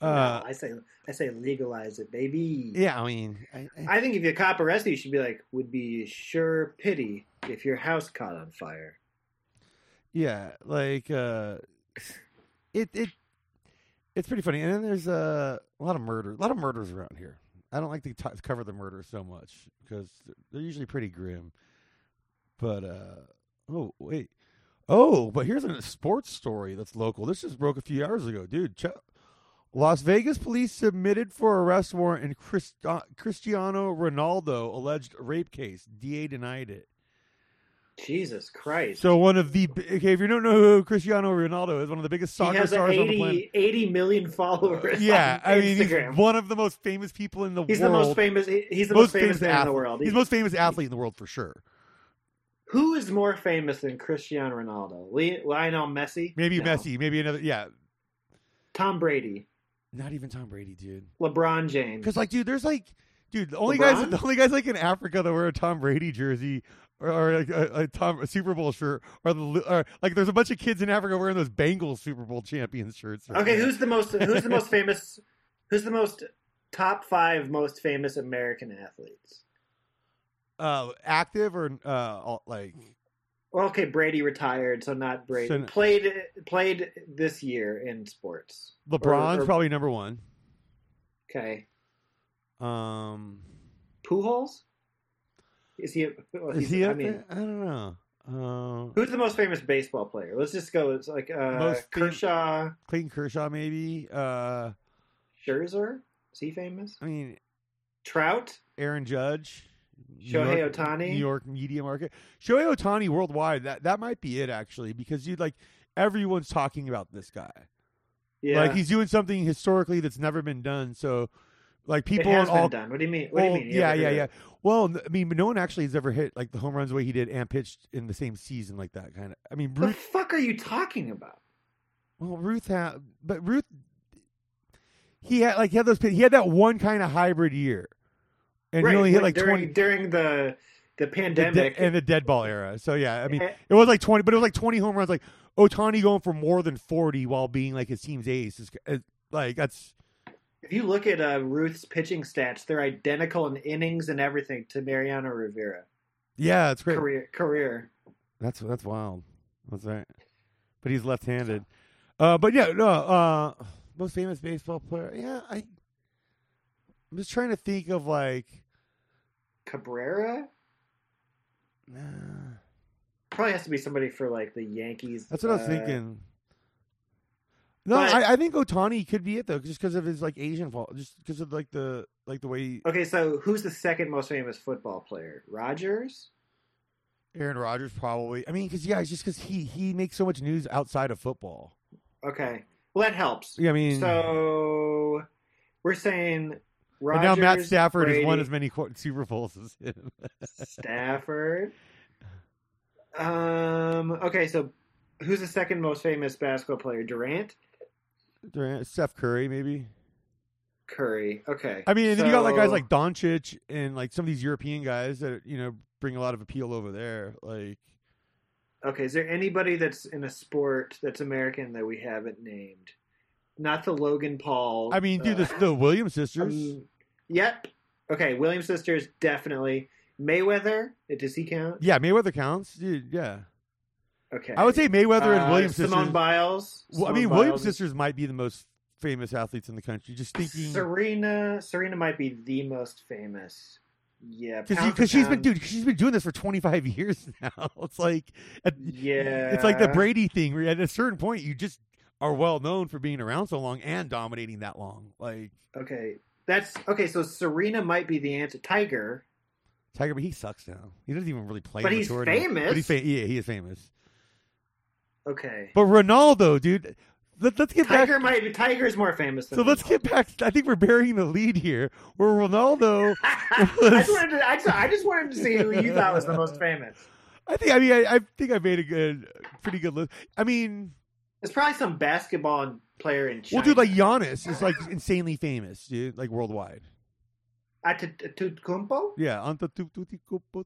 No, Uh, I say I say legalize it, baby. yeah, I mean, I, I, I think if your cop arrests you, you should be like, would be a sure pity if your house caught on fire. Yeah, like uh it it it's pretty funny. And then there's uh, a lot of murder, a lot of murders around here. I don't like to t- cover the murders so much because they're usually pretty grim. But uh oh wait, oh but here's a sports story that's local. This just broke a few hours ago, dude. Ch- Las Vegas police submitted for arrest warrant in Christ- Cristiano Ronaldo alleged rape case. DA denied it. Jesus Christ. So one of the okay, if you don't know who Cristiano Ronaldo is, one of the biggest he soccer has stars on the planet. 80, 80 million followers. Yeah, on I mean, Instagram. he's one of the most famous people in the He's the world. most famous. He's the Most most, famous, famous man in the athlete. world. He's the most famous athlete in the world for sure. Who is more famous than Cristiano Ronaldo? Lionel Messi? Maybe No. Messi, maybe another. Yeah, Tom Brady, not even Tom Brady, dude. LeBron James. Because like, dude, there's like, dude, the only LeBron? guys, *laughs* the only guys like in Africa that wear a Tom Brady jersey or, or like a, a Tom a Super Bowl shirt, or the or, like, there's a bunch of kids in Africa wearing those Bengals Super Bowl champions shirts. right Okay, now. who's the most who's the most *laughs* famous who's the most top five most famous American athletes? uh active or uh like Well, okay, Brady retired, so not Brady. So- played played this year in sports. LeBron's or- probably number one. Okay, Um, Pujols. Is he? well, is he I mean? I don't know. Uh, who's the most famous baseball player? Let's just go. It's like uh, Kershaw, Clayton Kershaw, maybe. Uh, Scherzer. Is he famous? I mean, Trout. Aaron Judge, Shohei Ohtani? New York media market. Shohei Otani worldwide. That that might be it actually, because you like everyone's talking about this guy. Yeah, Like he's doing something historically that's never been done. So, like it people has in been all. done. What do you mean? What well, do you mean? You yeah, yeah, yeah. Well, I mean, no one actually has ever hit like the home runs the way he did and pitched in the same season like that kind of. I mean, The fuck are you talking about? Well, Ruth had, but Ruth, he had like he had those. He had that one kind of hybrid year, and right, he only hit when- like during twenty during the the the de- pandemic. and the dead ball era. So yeah, I mean, Eh, it was like twenty, but it was like twenty home runs. Like Otani going for more than forty while being like his team's ace is is- like that's if you look at uh, Ruth's pitching stats, they're identical in innings and everything to Mariano Rivera yeah, it's great. career career. That's that's wild. That's right. But he's left-handed. Uh, but yeah, no. Uh, most famous baseball player. Yeah, I. I'm just trying to think of like. Cabrera Nah, probably has to be somebody for like the Yankees. that's what I was uh, thinking. No, but- I, I think Otani could be it though, just because of his like Asian fault, just because of like the like the way Okay, so who's the second most famous football player? Rodgers. Aaron Rodgers probably. I mean, because yeah, it's just because he he makes so much news outside of football. Okay, well that helps. Yeah, I mean, So we're saying but Rodgers, now Matt Stafford has won as many Super Bowls as him. *laughs* Stafford. Um. Okay, so who's the second most famous basketball player? Durant, Durant, Steph Curry, maybe. Curry. Okay. I mean, and then you got like guys So- like Doncic and like some of these European guys that you know bring a lot of appeal over there. Like, Okay, is there anybody that's in a sport that's American that we haven't named? Not the Logan Paul. I mean, dude, uh, the, the Williams sisters. um, yep. Okay, Williams sisters definitely. Mayweather, does he count? yeah, Mayweather counts, dude. Yeah, Okay. I would say Mayweather and Uh, Williams Simone sisters. Biles. well, I Simone mean, Williams sisters might be the most famous athletes in the country. Just thinking Serena. Serena might be the most famous. Yeah, because she's been dude, she's been doing this for twenty five *laughs* years now. *laughs* It's like, at, Yeah, it's like the Brady thing. Where at a certain point, you just are well known for being around so long and dominating that long. Like Okay, that's okay. So Serena might be the answer. Tiger. Tiger, but he sucks now. He doesn't even really play. But he's famous. But he's fa- yeah, he is famous. Okay. But Ronaldo, dude, let, us get Tiger back. might. Tiger's more famous. Than So let's get back. I think we're burying the lead here. Where Ronaldo, *laughs* I just wanted to. I just, I just wanted to see who you thought was the most famous. I think. I mean, I, I think I made a good, pretty good list. I mean, It's probably some basketball player in China. well, dude, like Giannis is like insanely famous, dude, like worldwide. Antetokounmpo. Yeah, Antetokounmpo.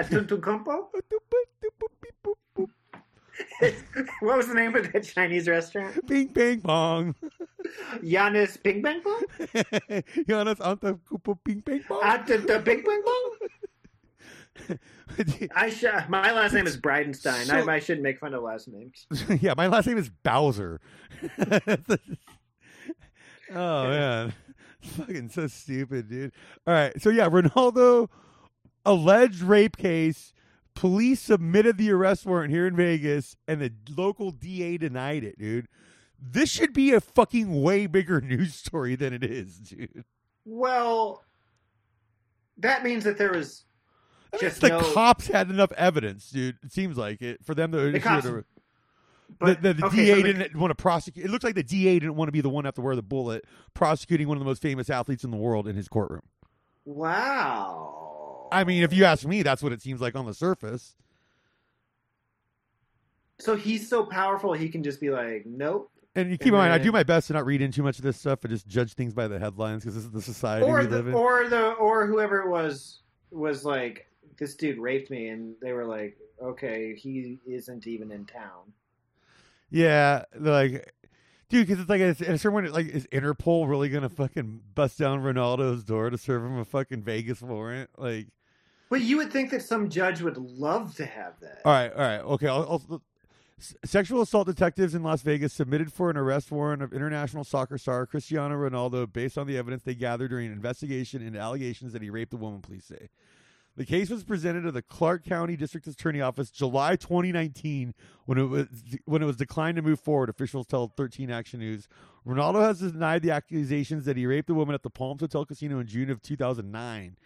Antetokounmpo. *laughs* what was the name of that Chinese restaurant? Ping bang bong. Giannis Ping Pong Pong. Giannis Antetokounmpo. Bong. At the, the Ping Pong Pong. I sh- uh, my last name is Bridenstine. So- I, I shouldn't make fun of last names. *laughs* yeah, my last name is Bowser. *laughs* oh man, fucking so stupid, dude. All right, so yeah, Ronaldo alleged rape case. Police submitted the arrest warrant here in Vegas, and the local DA denied it, dude. This should be a fucking way bigger *laughs* news story than it is, dude. Well, that means that there was I mean, Just the no- cops had enough evidence, dude. It seems like it for them to. The cops- the, but- the, the okay, DA so the- didn't want to prosecute. It looks like the DA didn't want to be the one to wear the bullet, prosecuting one of the most famous athletes in the world in his courtroom. Wow. I mean, if you ask me, that's what it seems like on the surface. So he's so powerful, he can just be like, nope. And you keep in mind, I do my best to not read in too much of this stuff and just judge things by the headlines because this is the society Or we live the, in. or the or whoever it was was like, this dude raped me, and they were like, okay, he isn't even in town. Yeah, like, dude, because it's like at a certain point, like, is Interpol really gonna fucking bust down Ronaldo's door to serve him a fucking Vegas warrant? Like, But you would think that some judge would love to have that. all right, all right, okay. I'll, I'll, sexual assault detectives in Las Vegas submitted for an arrest warrant of international soccer star Cristiano Ronaldo based on the evidence they gathered during an investigation into allegations that he raped a woman. Police say. The case was presented to the Clark County District Attorney Office July 2019 when it was when it was declined to move forward. Officials tell 13 Action News. Ronaldo has denied the accusations that he raped a woman at the Palms Hotel Casino in June of 2009.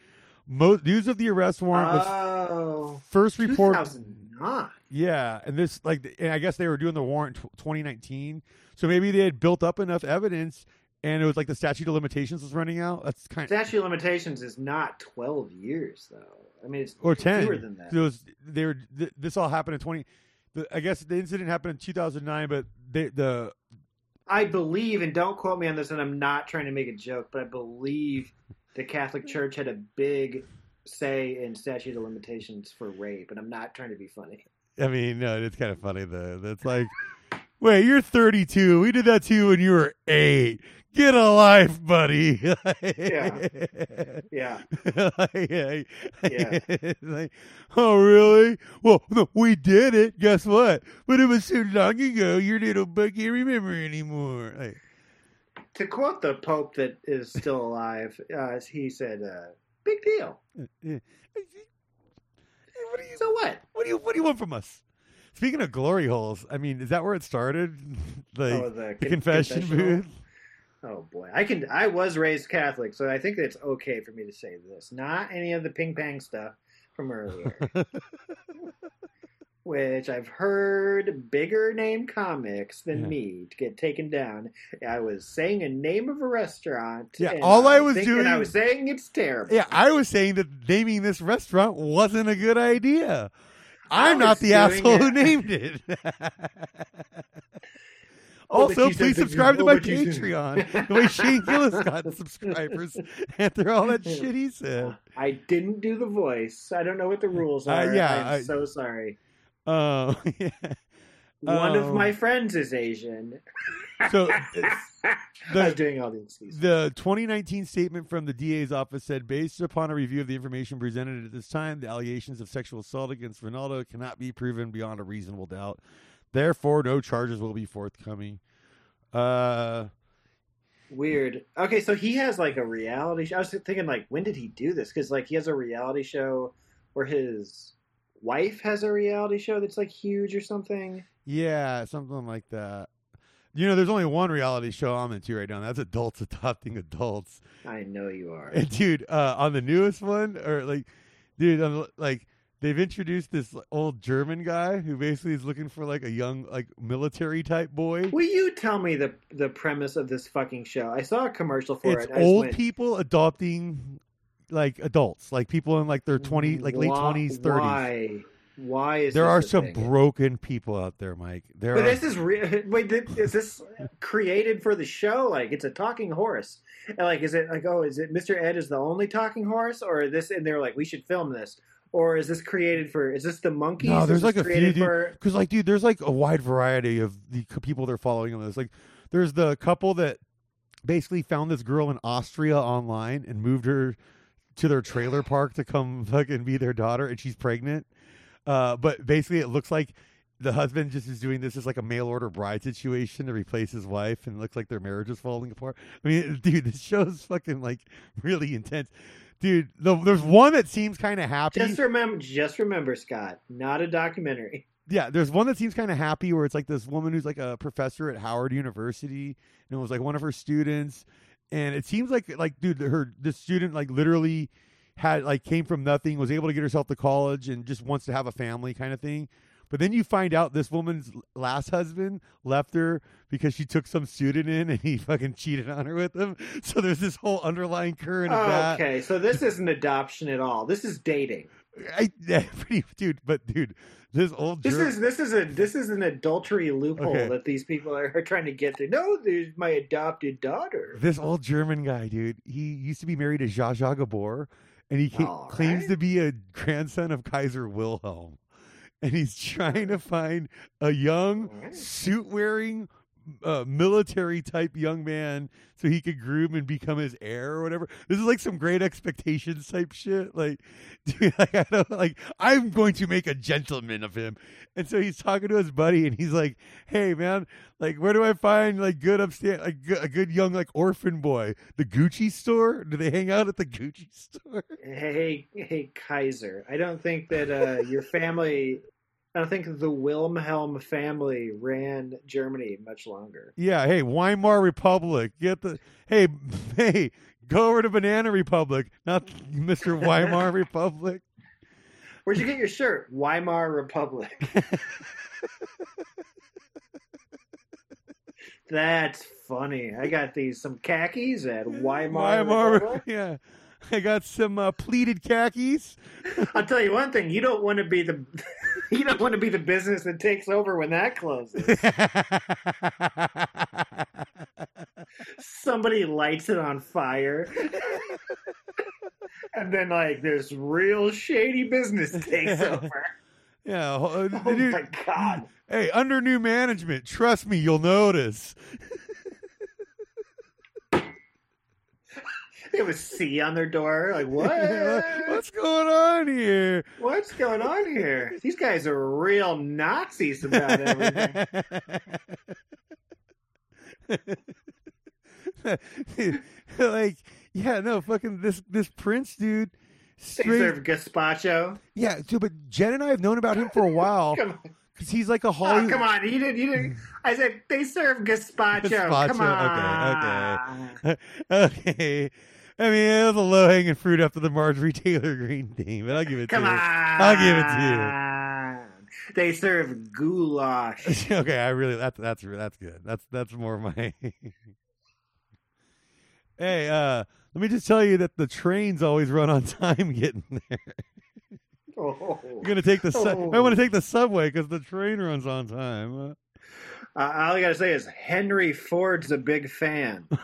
Mo- news of the arrest warrant was Oh, first reported. 2009. Yeah, and this like, and I guess they were doing the warrant tw 2019, so maybe they had built up enough evidence, and it was like the statute of limitations was running out. That's kind of Statute of limitations is not 12 years, though. I mean, it's or ten. fewer than that. It was they were th- this all happened in 20. The, I guess the incident happened in 2009, but they, the I believe, and don't quote me on this, and I'm not trying to make a joke, but I believe the Catholic mm. Church had a big say in statute of limitations for rape, and I'm not trying to be funny. I mean, no, it's kind of funny though. That's like, wait, you're 32. We did that to you when you were eight. Get a life, buddy. *laughs* Yeah. Yeah. yeah. *laughs* Yeah. like, oh, really? Well, no, we did it. Guess what? But it was so long ago, your little butt can't remember anymore. Like, To quote the Pope that is still alive, uh, he said, uh, "Big deal." yeah. What do you? So what? What do you? What do you want from us? Speaking of glory holes, I mean, is that where it started? *laughs* oh, the, the con- confession booth. Oh boy, I can. I was raised Catholic, so I think it's okay for me to say this. Not any of the ping pong stuff from earlier, *laughs* which I've heard bigger name comics than Yeah. me to get taken down. I was saying a name of a restaurant. Yeah, and all I was doing- I was saying it's terrible. Yeah, I was saying that naming this restaurant wasn't a good idea. I I'm not the asshole who named it. *laughs* Also, please subscribe to my but you said- Patreon. the way Shane Gillis got subscribers *laughs* after all that shit he said. I didn't do the voice. I don't know what the rules Uh, are. yeah, I'm I- so sorry. Oh, *laughs* yeah. One of Oh. my friends is Asian. So *laughs* I was doing all the excuses. The 2019 statement from the DA's office said, based upon a review of the information presented at this time, the allegations of sexual assault against Ronaldo cannot be proven beyond a reasonable doubt. Therefore, no charges will be forthcoming. Uh, Weird. Okay, so he has like a reality show. I was thinking, like, when did he do this? Because like he has a reality show where his wife has a reality show that's like huge or something. yeah, something like that. You know, there's only one reality show I'm into right now. and That's adults adopting adults. I know you are. And dude, uh, on the newest one, or like, dude, on like they've introduced this old German guy who basically is looking for like a young, like military type boy. Will you tell me the the premise of this fucking show? I saw a commercial for it's it. Old went, people adopting like adults, like people in like their twenty, mm, like late twenties, thirties. Why? Why is There are some thing? broken people out there, Mike. There But are. this is *laughs* real. wait. Is this created for the show? Like it's a talking horse. And like, is it like, oh, is it Mr. Ed is the only talking horse, or this? And they're like, we should film this, or is this created for? Is this the monkeys? No, there's like a few, dude. for. Because like, dude, there's like a wide variety of the people they're following on this. Like, there's the couple that basically found this girl in Austria online and moved her to their trailer park to come *laughs* fucking be their daughter, and she's pregnant. Uh, but basically, it looks like the husband just is doing this as like a mail order bride situation to replace his wife, and it looks like their marriage is falling apart. I mean, *laughs* dude, this show's fucking like really intense. Dude, the, there's one that seems kind of happy. Just remember, just remember, Scott, not a documentary. *laughs* Yeah, there's one that seems kind of happy where it's like this woman who's like a professor at Howard University and it was like one of her students and it seems like like dude her this student like literally had like came from nothing was able to get herself to college and just wants to have a family kind of thing But then you find out this woman's last husband left her because she took some student in and he *laughs* fucking cheated on her with him. So there's this whole underlying current of that. okay, so this isn't adoption at all. This is dating. I, *laughs* pretty, dude, but dude, this old This Ger- is this is a this is an adultery loophole Okay. that these people are, are trying to get through. No, there's my adopted daughter. this old German guy, dude. He used to be married to Zsa Zsa Gabor, and he ca- claims right. to be a grandson of Kaiser Wilhelm. And he's trying to find a young, right. suit wearing, uh, military type young man so he could groom and become his heir or whatever. This is like some great expectations type shit. Like, *laughs* dude, like, I don't, like I'm going to make a gentleman of him. And so he's talking to his buddy and he's like, "Hey man, like where do I find like good upstairs, like a good young like orphan boy? The Gucci store? Do they hang out at the Gucci *laughs* store?" Hey, hey, Kaiser. I don't think that uh, your family. I think the Wilhelm family ran Germany much longer. Yeah, hey, Weimar Republic. Get the hey, *laughs* hey, go over to Banana Republic, not *laughs* Mr. Weimar *laughs* Republic. Where'd you get your shirt? Weimar Republic. That's funny. I got these some khakis at Weimar, Republic. yeah. I got some uh, pleated khakis. *laughs* I'll tell you one thing: you don't want to be the *laughs* you don't want to be the business that takes over when that closes. Somebody lights it on fire, *laughs* and then like this real shady business takes over. yeah. uh, Oh dude, my god! Hey, under new management, trust me, you'll notice. They have a C on their door. Like what? *laughs* What's going on here? What's going on here? These guys are real Nazis about everything. *laughs* like, yeah, no, fucking this this prince dude. They serve gazpacho. yeah, dude, but Jen and I have known about him for a while *laughs* because he's like a Oh, Hollywood. come on. You didn't, you didn't. I said they serve gazpacho. Gazpacho, Come on. okay, okay. I mean, it was a low hanging fruit after the Marjorie Taylor *laughs* Green thing, but I'll give it Come to on. you. I'll give it to you. *laughs* They serve goulash. *laughs* okay, I really that's that's that's good. That's that's more my. hey, uh, let me just tell you that the trains always run on time getting there. Oh. You're gonna take the su- Oh. I want to take the subway because the train runs on time. Uh, all I got to say is Henry Ford's a big fan. *laughs*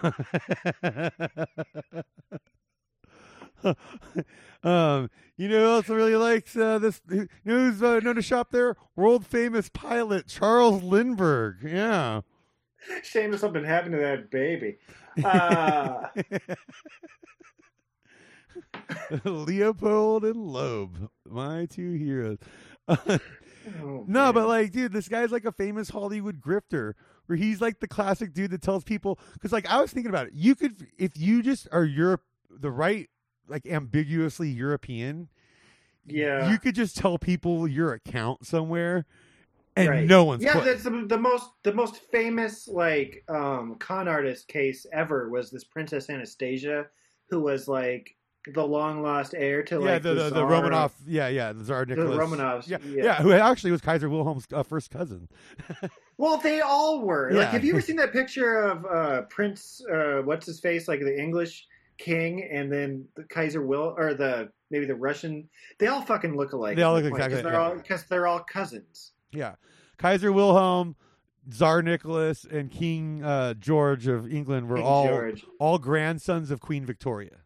um, you know who else really likes uh, this? You know who's uh, known to shop there? World famous pilot Charles Lindbergh. Yeah. Shame if something happened to that baby. *laughs* Uh, *laughs* Leopold and Loeb, my two heroes. Oh, no, but like, dude, this guy's like a famous Hollywood grifter, where he's like the classic dude that tells people. Because, like, I was thinking about it. You could, if you just are Europe, the right, like, ambiguously European. Yeah. you could just tell people your account somewhere, and Right. no one's. yeah, that's the, the most the most famous like um, con artist case ever was this Princess Anastasia, who was like the long lost heir to yeah, like the, the, the Tsar- Romanov, yeah, yeah, the Tsar the Nicholas. Romanovs. Yeah, yeah. yeah, who actually was Kaiser Wilhelm's uh, first cousin. *laughs* Well, they all were. Like, have you ever seen that picture of uh, Prince? Uh, what's his face? Like the English king, and then the Kaiser Will, or the maybe the Russian. They all fucking look alike. They all look that point, 'cause exactly- They're yeah. because they're all cousins. Yeah, Kaiser Wilhelm, Tsar Nicholas, and King uh, George of England were King all George. all grandsons of Queen Victoria.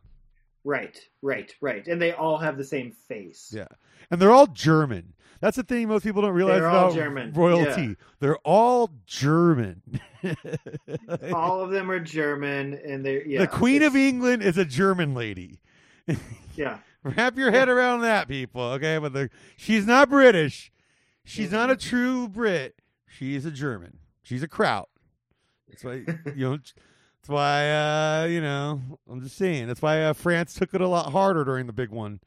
Right, right, right, and they all have the same face. Yeah, and they're all German. That's the thing most people don't realize They're all about German, royalty. yeah. They're all German. *laughs* All of them are German, and they're yeah. the Queen it's- of England is a German lady. *laughs* yeah. Wrap your head around that, people. Okay, but the she's not British. She's not a true Brit. She's a German. She's a kraut. That's why you *laughs* know. That's why uh, you know. I'm just saying. That's why uh, France took it a lot harder during the big one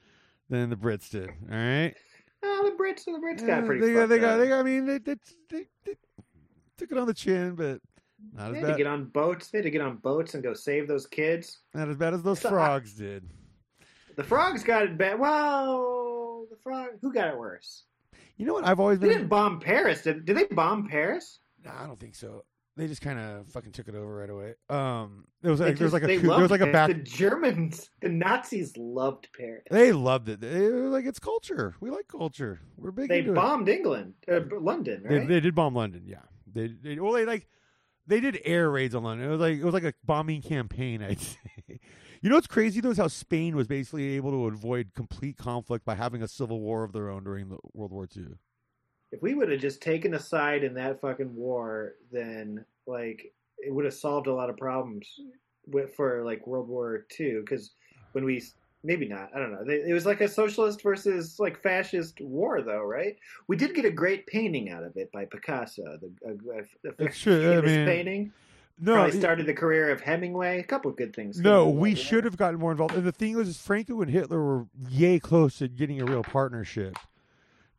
than the Brits did. All right. Oh, the Brits, the Brits got pretty. they, got, they got. They got. I mean, they, they, they, they took it on the chin, but not They as had to get on boats. They had to get on boats and go save those kids. Not as bad as those So frogs did. The frogs got it bad. Well, the frog. Who got it worse? You know what? I've always They been. didn't bomb Paris. Did, did they bomb Paris? Nah, I don't think so. They just kind of fucking took it over right away. Um, there was like there was like a coup- there was like a back. The Germans, the Nazis loved Paris. They loved it. They were like it's culture. We like culture. We're big They into it. bombed England, uh, London, They, they did bomb London. Yeah, they, they well they like they did air raids on London. It was like it was like a bombing campaign. *laughs* I'd say. You know what's crazy though is how Spain was basically able to avoid complete conflict by having a civil war of their own during the World War II. If we would have just taken a side in that fucking war, then like it would have solved a lot of problems with, for like World War II. Because when we maybe not, I don't know. It was like a socialist versus like fascist war, though, right? We did get a great painting out of it by Picasso. The, a, a, a true. I mean, painting No, probably started the career of Hemingway. A couple of good things. no, came out of we should have gotten more involved. And the thing was, is Franco and Hitler were yay close to getting a real partnership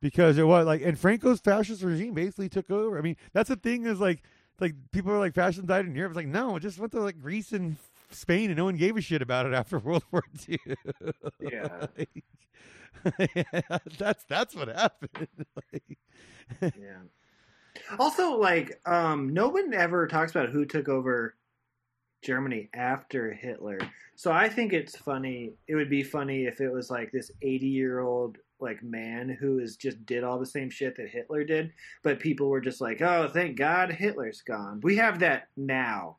because it was like, and Franco's fascist regime basically took over. I mean, that's the thing is like, like people are like fascism died in Europe. It's like no, it just went to like Greece and Spain, and no one gave a shit about it after *laughs* World War II. Yeah. *laughs* *laughs* that's that's what happened. Like, yeah. Also, like, um, no one ever talks about who took over Germany after Hitler. So I think it's funny. It would be funny if it was like this eighty-year-old like man who is just did all the same shit that Hitler did, but people were just like, "Oh, thank God Hitler's gone. We have that now."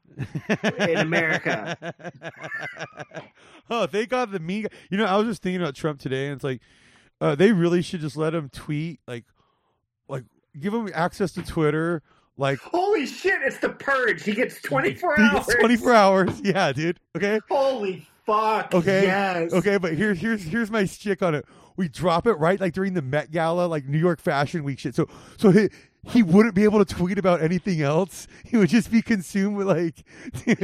In America. *laughs* oh, thank God the me. You know, I was just thinking about Trump today, and it's like uh, they really should just let him tweet, like, like give him access to Twitter, like. Holy shit! It's the purge. He gets *laughs* twenty-four hours. 24 hours. Yeah, dude. Okay. Holy fuck! Okay. Yes. Okay, but here's here's here's my stick on it. We drop it right like during the Met Gala, like New York Fashion Week shit. So so he he wouldn't be able to tweet about anything else. He would just be consumed with like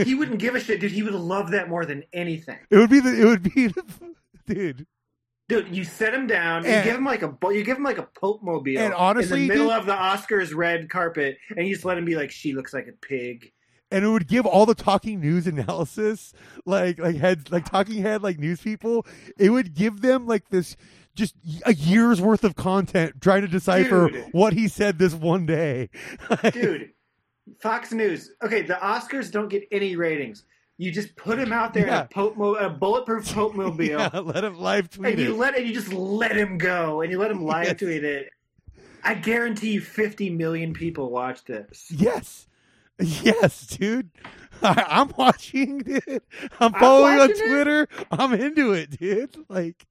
He wouldn't give a shit, dude. He would love that more than anything. it would be the it would be the, dude. Dude, you set him down. You And- give him like a bo- you give him like a Pope mobile. And honestly, in the middle dude- of the Oscars red carpet, and you just let him be like, "She looks like a pig." And it would give all the talking news analysis, like like heads like talking head like news people. It would give them like this just a year's worth of content trying to decipher Dude. what he said this one day. Dude, Fox News. Okay, the Oscars don't get any ratings. You just put him out there Yeah. in a, Pope mo- a bulletproof Pope *laughs* mobile, yeah, let him live tweet and you let and you just let him go, and you let him live Yes. tweet it. I guarantee you, fifty million people watch this. Yes. *laughs* Yes, dude. *laughs* I, I'm watching, dude. I'm following on watching it. Twitter. I'm into it, dude. Like,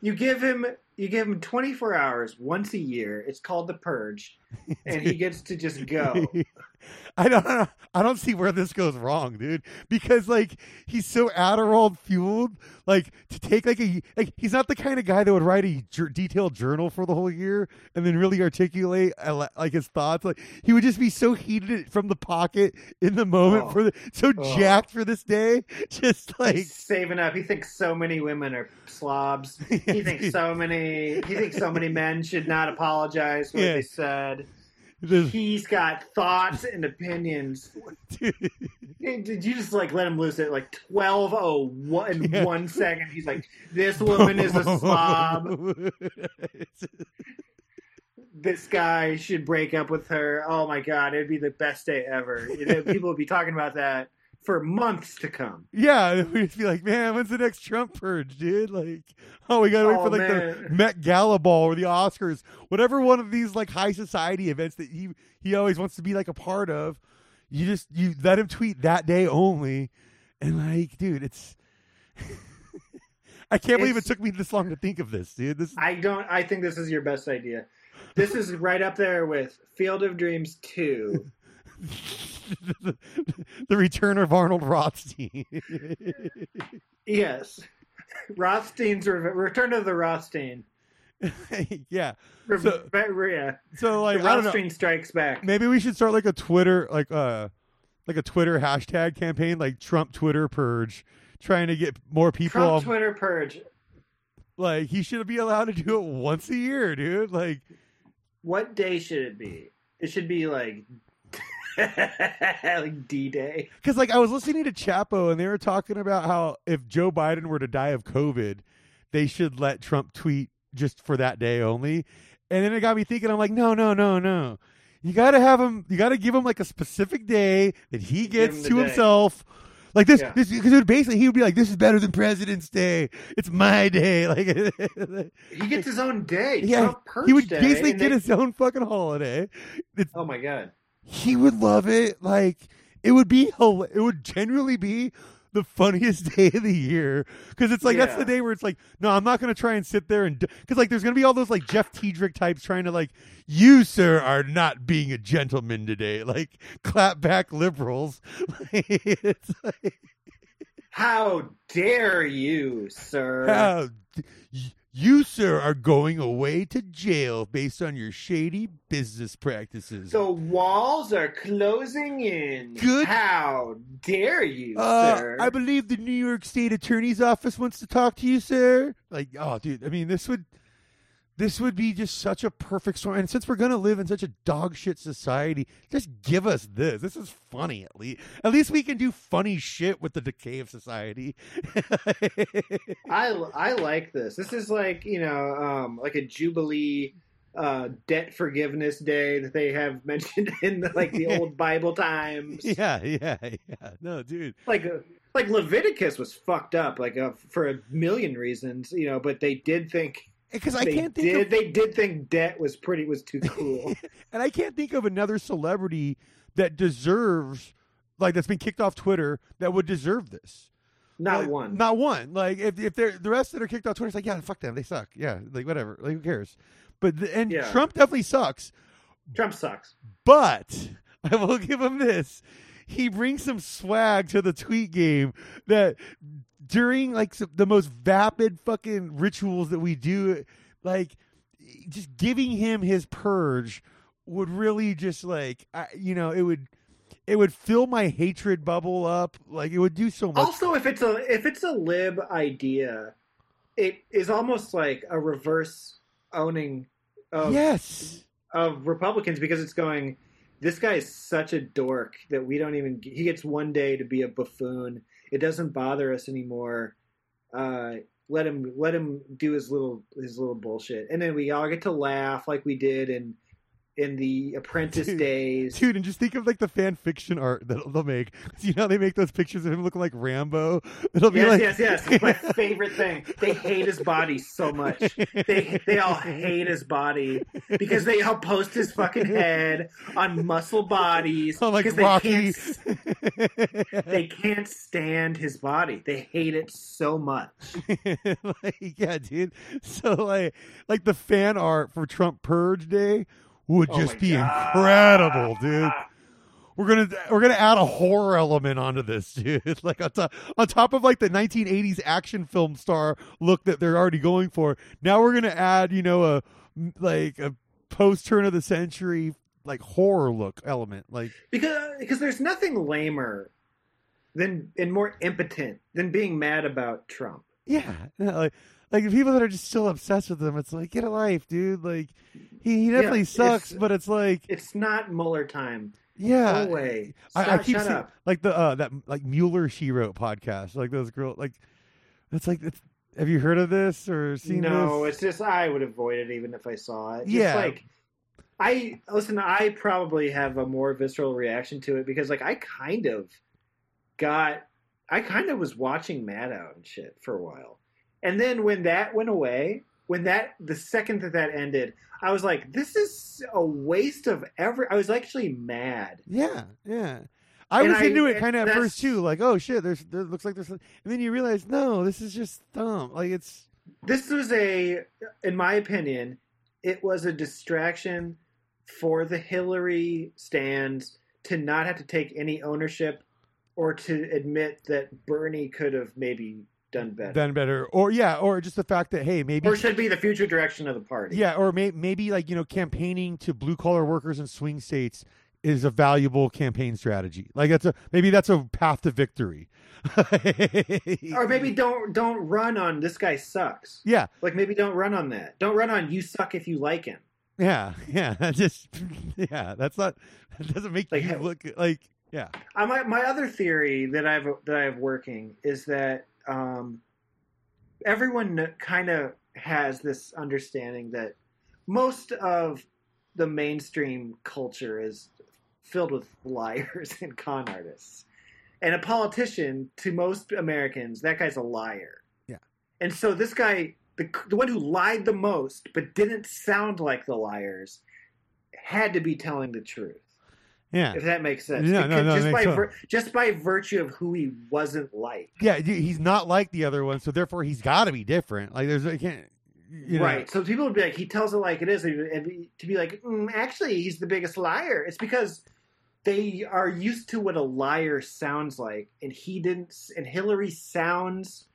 You give him you give him 24 hours once a year. It's called the purge, and he gets to just go. *laughs* I don't. I don't see where this goes wrong, dude. Because like he's so Adderall fueled. Like to take like a like he's not the kind of guy that would write a detailed journal for the whole year and then really articulate like his thoughts. Like he would just be so heated from the pocket in the moment Oh. for the so Oh. jacked for this day. *laughs* Just like He's saving up. He thinks so many women are slobs. *laughs* He thinks so many. He thinks so many men should not apologize for what Yeah. they said. This- He's got thoughts and opinions. *laughs* Hey, Did you just like let him loose at like twelve oh one in Yeah. one second? He's like, "This woman is a slob. *laughs* This guy should break up with her." Oh my god, it'd be the best day ever. You know, People would be talking about that for months to come. Yeah, we'd just be like, man, when's the next Trump purge, dude? Like, oh, we gotta wait Oh, for like the. Met Gala ball or the Oscars, whatever one of these like high society events that he he always wants to be like a part of. You just you let him tweet that day only, and like, dude, it's. *laughs* I can't believe it took me this long to think of this, dude. This I don't. I think this is your best idea. This is right up there with Field of Dreams two. The, return of Arnold Rothstein. Yes, Rothstein's Re- Return of the Rothstein. *laughs* yeah. Re- So- yeah, So like, I don't know. Rothstein strikes back. Maybe we should start like a Twitter, like uh, like a Twitter hashtag campaign, like Trump Twitter purge, trying to get more people. Trump Twitter purge. like he should be allowed to do it once a year, dude. Like, What day should it be? It should be like *laughs* like D Day. because like I was listening to Chapo and they were talking about how if Joe Biden were to die of COVID, they should let Trump tweet just for that day only. And then it got me thinking. I'm like, no, no, no, no. You got to have him. You got to give him like a specific day that he gets him to day. himself. Like this, Yeah. this because basically he would be like, "This is better than President's Day. It's my day." *laughs* Like, He gets his own day. Yeah, he would basically get they- his own fucking holiday. It's, Oh my god. He would love it. Like it would be, it would genuinely be the funniest *laughs* day of the year because it's like that's the day where it's like, no, I'm not going to try and sit there and because like there's going to be all those like Jeff Tiedrich types trying to like, you sir are not being a gentleman today. Like clap back liberals. *laughs* it's like, How dare you, sir? how d- you sir are going away to jail based on your shady business practices. the walls are closing in. Good- How dare you, Uh, sir? I believe the New York State Attorney's Office wants to talk to you, sir. Like, oh, dude, I mean, this would, this would be just such a perfect story. And since we're gonna live in such a dog shit society, just give us this. This is funny, at least. At least we can do funny shit with the decay of society. I *laughs* I like this. This is like you know, um, like a jubilee uh, debt forgiveness day that they have *laughs* mentioned in the, like the old *laughs* Bible times. yeah, yeah, yeah. No, dude. Like uh, like Leviticus was fucked up, like uh, for a million reasons, you know. But they did think Because I can't think did of they did think debt was pretty was too cool. *laughs* and I can't think of another celebrity that deserves like that's been kicked off Twitter that would deserve this. Not Like, one. Not one. Like if if they're the rest that are kicked off Twitter, it's like yeah, fuck them, they suck. Yeah, like whatever. Like who cares? But the, and Yeah. Trump definitely sucks. Trump sucks. But *laughs* I will give him this: he brings some swag to the tweet game that during like some, the most vapid fucking rituals that we do, like just giving him his purge would really just like I, you know it would it would fill my hatred bubble up like it would do so much Also, if it's a if it's a lib idea, it is almost like a reverse owning of yes of Republicans because it's going. This guy is such a dork that we don't even. He gets one day to be a buffoon. It doesn't bother us anymore. Uh, let him let him do his little his little bullshit, and then we all get to laugh like we did in in the Apprentice Dude. days. Dude, and just think of like the fan fiction art that they'll make you know how they make those pictures of him looking like Rambo. It'll be Yes, like, yes, yes. It's my *laughs* favorite thing. They hate his body so much. They they all hate his body because they all post his fucking head on muscle bodies Oh, like because they Rocky. can't they can't stand his body. They hate it so much. *laughs* like, yeah, dude. So like, like the fan art for Trump Purge Day would Oh just be God. incredible, dude. We're gonna we're gonna add a horror element onto this, *laughs* dude. Like on top on top of like the 1980s action film star look that they're already going for. Now we're gonna add, you know, a like a post turn of the century like horror look element. Like Because because there's nothing lamer than and more impotent than being mad about Trump. Yeah, *laughs* like like the people that are just still obsessed with him. It's like get a life, dude. Like he, he definitely Yeah, sucks, but it's like It's not Mueller time. yeah. Go away. I, I keep shut seeing, up. like the uh that like Mueller she wrote podcast, like those girls. Like it's like it's, have you heard of this or seen no, this? it's just I would avoid it even if I saw it. Just Yeah. like I listen. I probably have a more visceral reaction to it because, like, I kind of got, I kind of was watching Maddow and shit for a while, and then when that went away, when that the second that that ended, I was like, this is a waste of every. I was actually mad. Yeah, yeah. I And was I- into it kind of at first too. Like, oh shit, there's there looks like there's, and then you realize no, this is just dumb. Like it's This was a, in my opinion, it was a distraction for the Hillary stands to not have to take any ownership or to admit that Bernie could have maybe done better. done better, or yeah, or just the fact that hey, maybe or should be the future direction of the party. Yeah, or may, maybe like you know, campaigning to blue collar workers in swing states is a valuable campaign strategy. Like that's a maybe that's a path to victory. *laughs* Or maybe don't don't run on this guy sucks. yeah, Like maybe don't run on that. Don't run on you suck if you like him. yeah, *laughs* yeah. *laughs* Just yeah, that's not that doesn't make Like, you look like yeah. I, my my other theory that I've that I have working is that um, everyone kind of has this understanding that most of the mainstream culture is filled with *laughs* liars and con artists. And a politician, to most Americans, that guy's a liar. Yeah. And so this guy, the, the one who lied the most but didn't sound like the liars, had to be telling the truth. Yeah. If that makes sense. No, no, no, just by sense. vir- just by virtue of who he wasn't like. Yeah, he's not like the other one, so therefore he's got to be different. Like there's, I can't, you know, Right. So people would be like, he tells it like it is, and to be like, mm, actually, he's the biggest liar. It's because they are used to what a liar sounds like, and he didn't. And Hillary sounds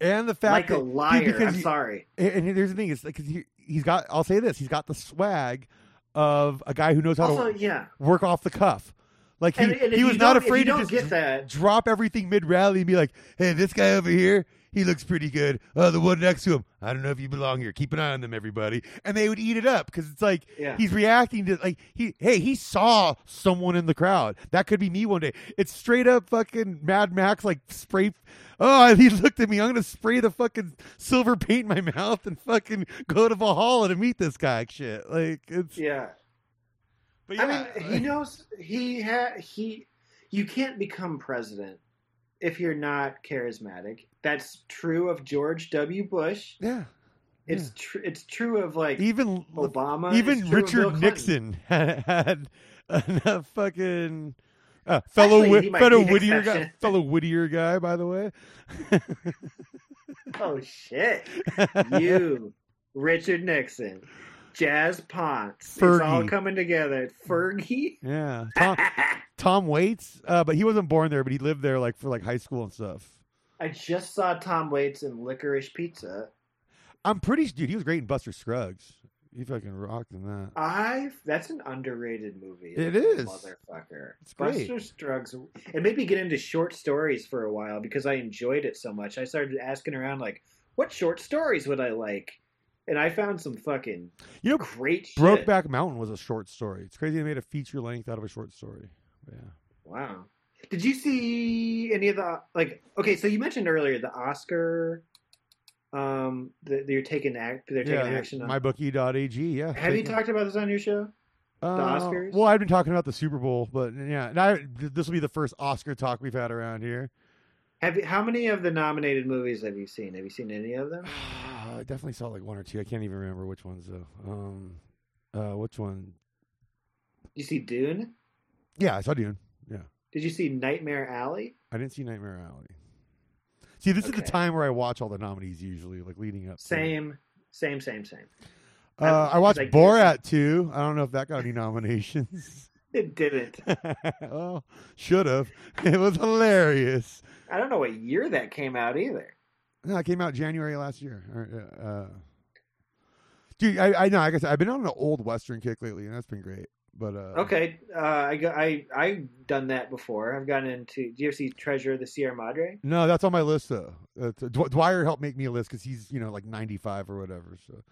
and the fact like a that, liar. because I'm you- sorry. and, here's the thing: is like 'cause he, he's got. I'll say this: he's got the swag of a guy who knows how Also, to yeah. work off the cuff. Like he, And, and he was not afraid to just get that. drop everything mid rally and be like, "Hey, this guy over here, he looks pretty good. Oh, the one next to him, I don't know if you belong here. Keep an eye on them, everybody." And they would eat it up because it's like Yeah. he's reacting to like he, hey, he saw someone in the crowd. That could be me one day. It's straight up fucking Mad Max, like spray. Oh, *laughs* he looked at me. I'm gonna spray the fucking silver paint in my mouth and fucking go to Valhalla to meet this guy. Shit, like it's. Yeah. But I yeah, mean, he knows he had he. You can't become president if you're not charismatic. That's true of George W. Bush. yeah. It's tr- it's true of like Even Obama. even It's true of Bill Richard Nixon *laughs* had, had enough fucking uh, fellow Actually, might fellow Whittier guy, fellow Whittier guy, by the way. *laughs* Oh shit! *laughs* You, Richard Nixon, Jazz Ponce. It's all Fergie. coming together. Fergie. yeah, Tom, *laughs* Tom Waits, uh, but he wasn't born there, but he lived there like for like high school and stuff. I just saw Tom Waits in Licorice Pizza. I'm pretty dude. He was great in Buster Scruggs. He fucking rocked in that. I that's an underrated movie. It is motherfucker. It's great. Buster Scruggs, It made me get into short stories for a while because I enjoyed it so much. I started asking around like, what short stories would I like? And I found some fucking You know, great shit. Brokeback Mountain was a short story. It's crazy they made a feature length out of a short story. Yeah. Wow. Did you see any of the like? Okay, so you mentioned earlier the Oscar. Um, that they're taking act. They're taking yeah, action on. mybookie.ag. Yeah. Have you talked about this on your show? Uh, Oscars? Well, I've been talking about the Super Bowl, but yeah, now this will be the first Oscar talk we've had around here. Have you, how many of the nominated movies have you seen? Have you seen any of them? *sighs* I definitely saw like one or two. I can't even remember which ones though. Um, uh, which one? You see Dune? Yeah, I saw Dune. Yeah, Did you see Nightmare Alley? I didn't see Nightmare Alley. See, this is the time where I watch all the nominees usually, like leading up. to. Same, same, same, same. Uh, I watched Like- Borat too. I don't know if that got any nominations. *laughs* It didn't. *laughs* well, should have. It was hilarious. I don't know what year that came out either. No, it came out January last year. Uh, dude, I, I know. Like I said, I've been on an old Western kick lately, and that's been great. But uh, Okay, uh, I I I've done that before. I've gotten into. Do you ever see Treasure of the Sierra Madre? no, that's on my list though. Uh, Dw- Dwyer helped make me a list because he's you know like ninety five or whatever. So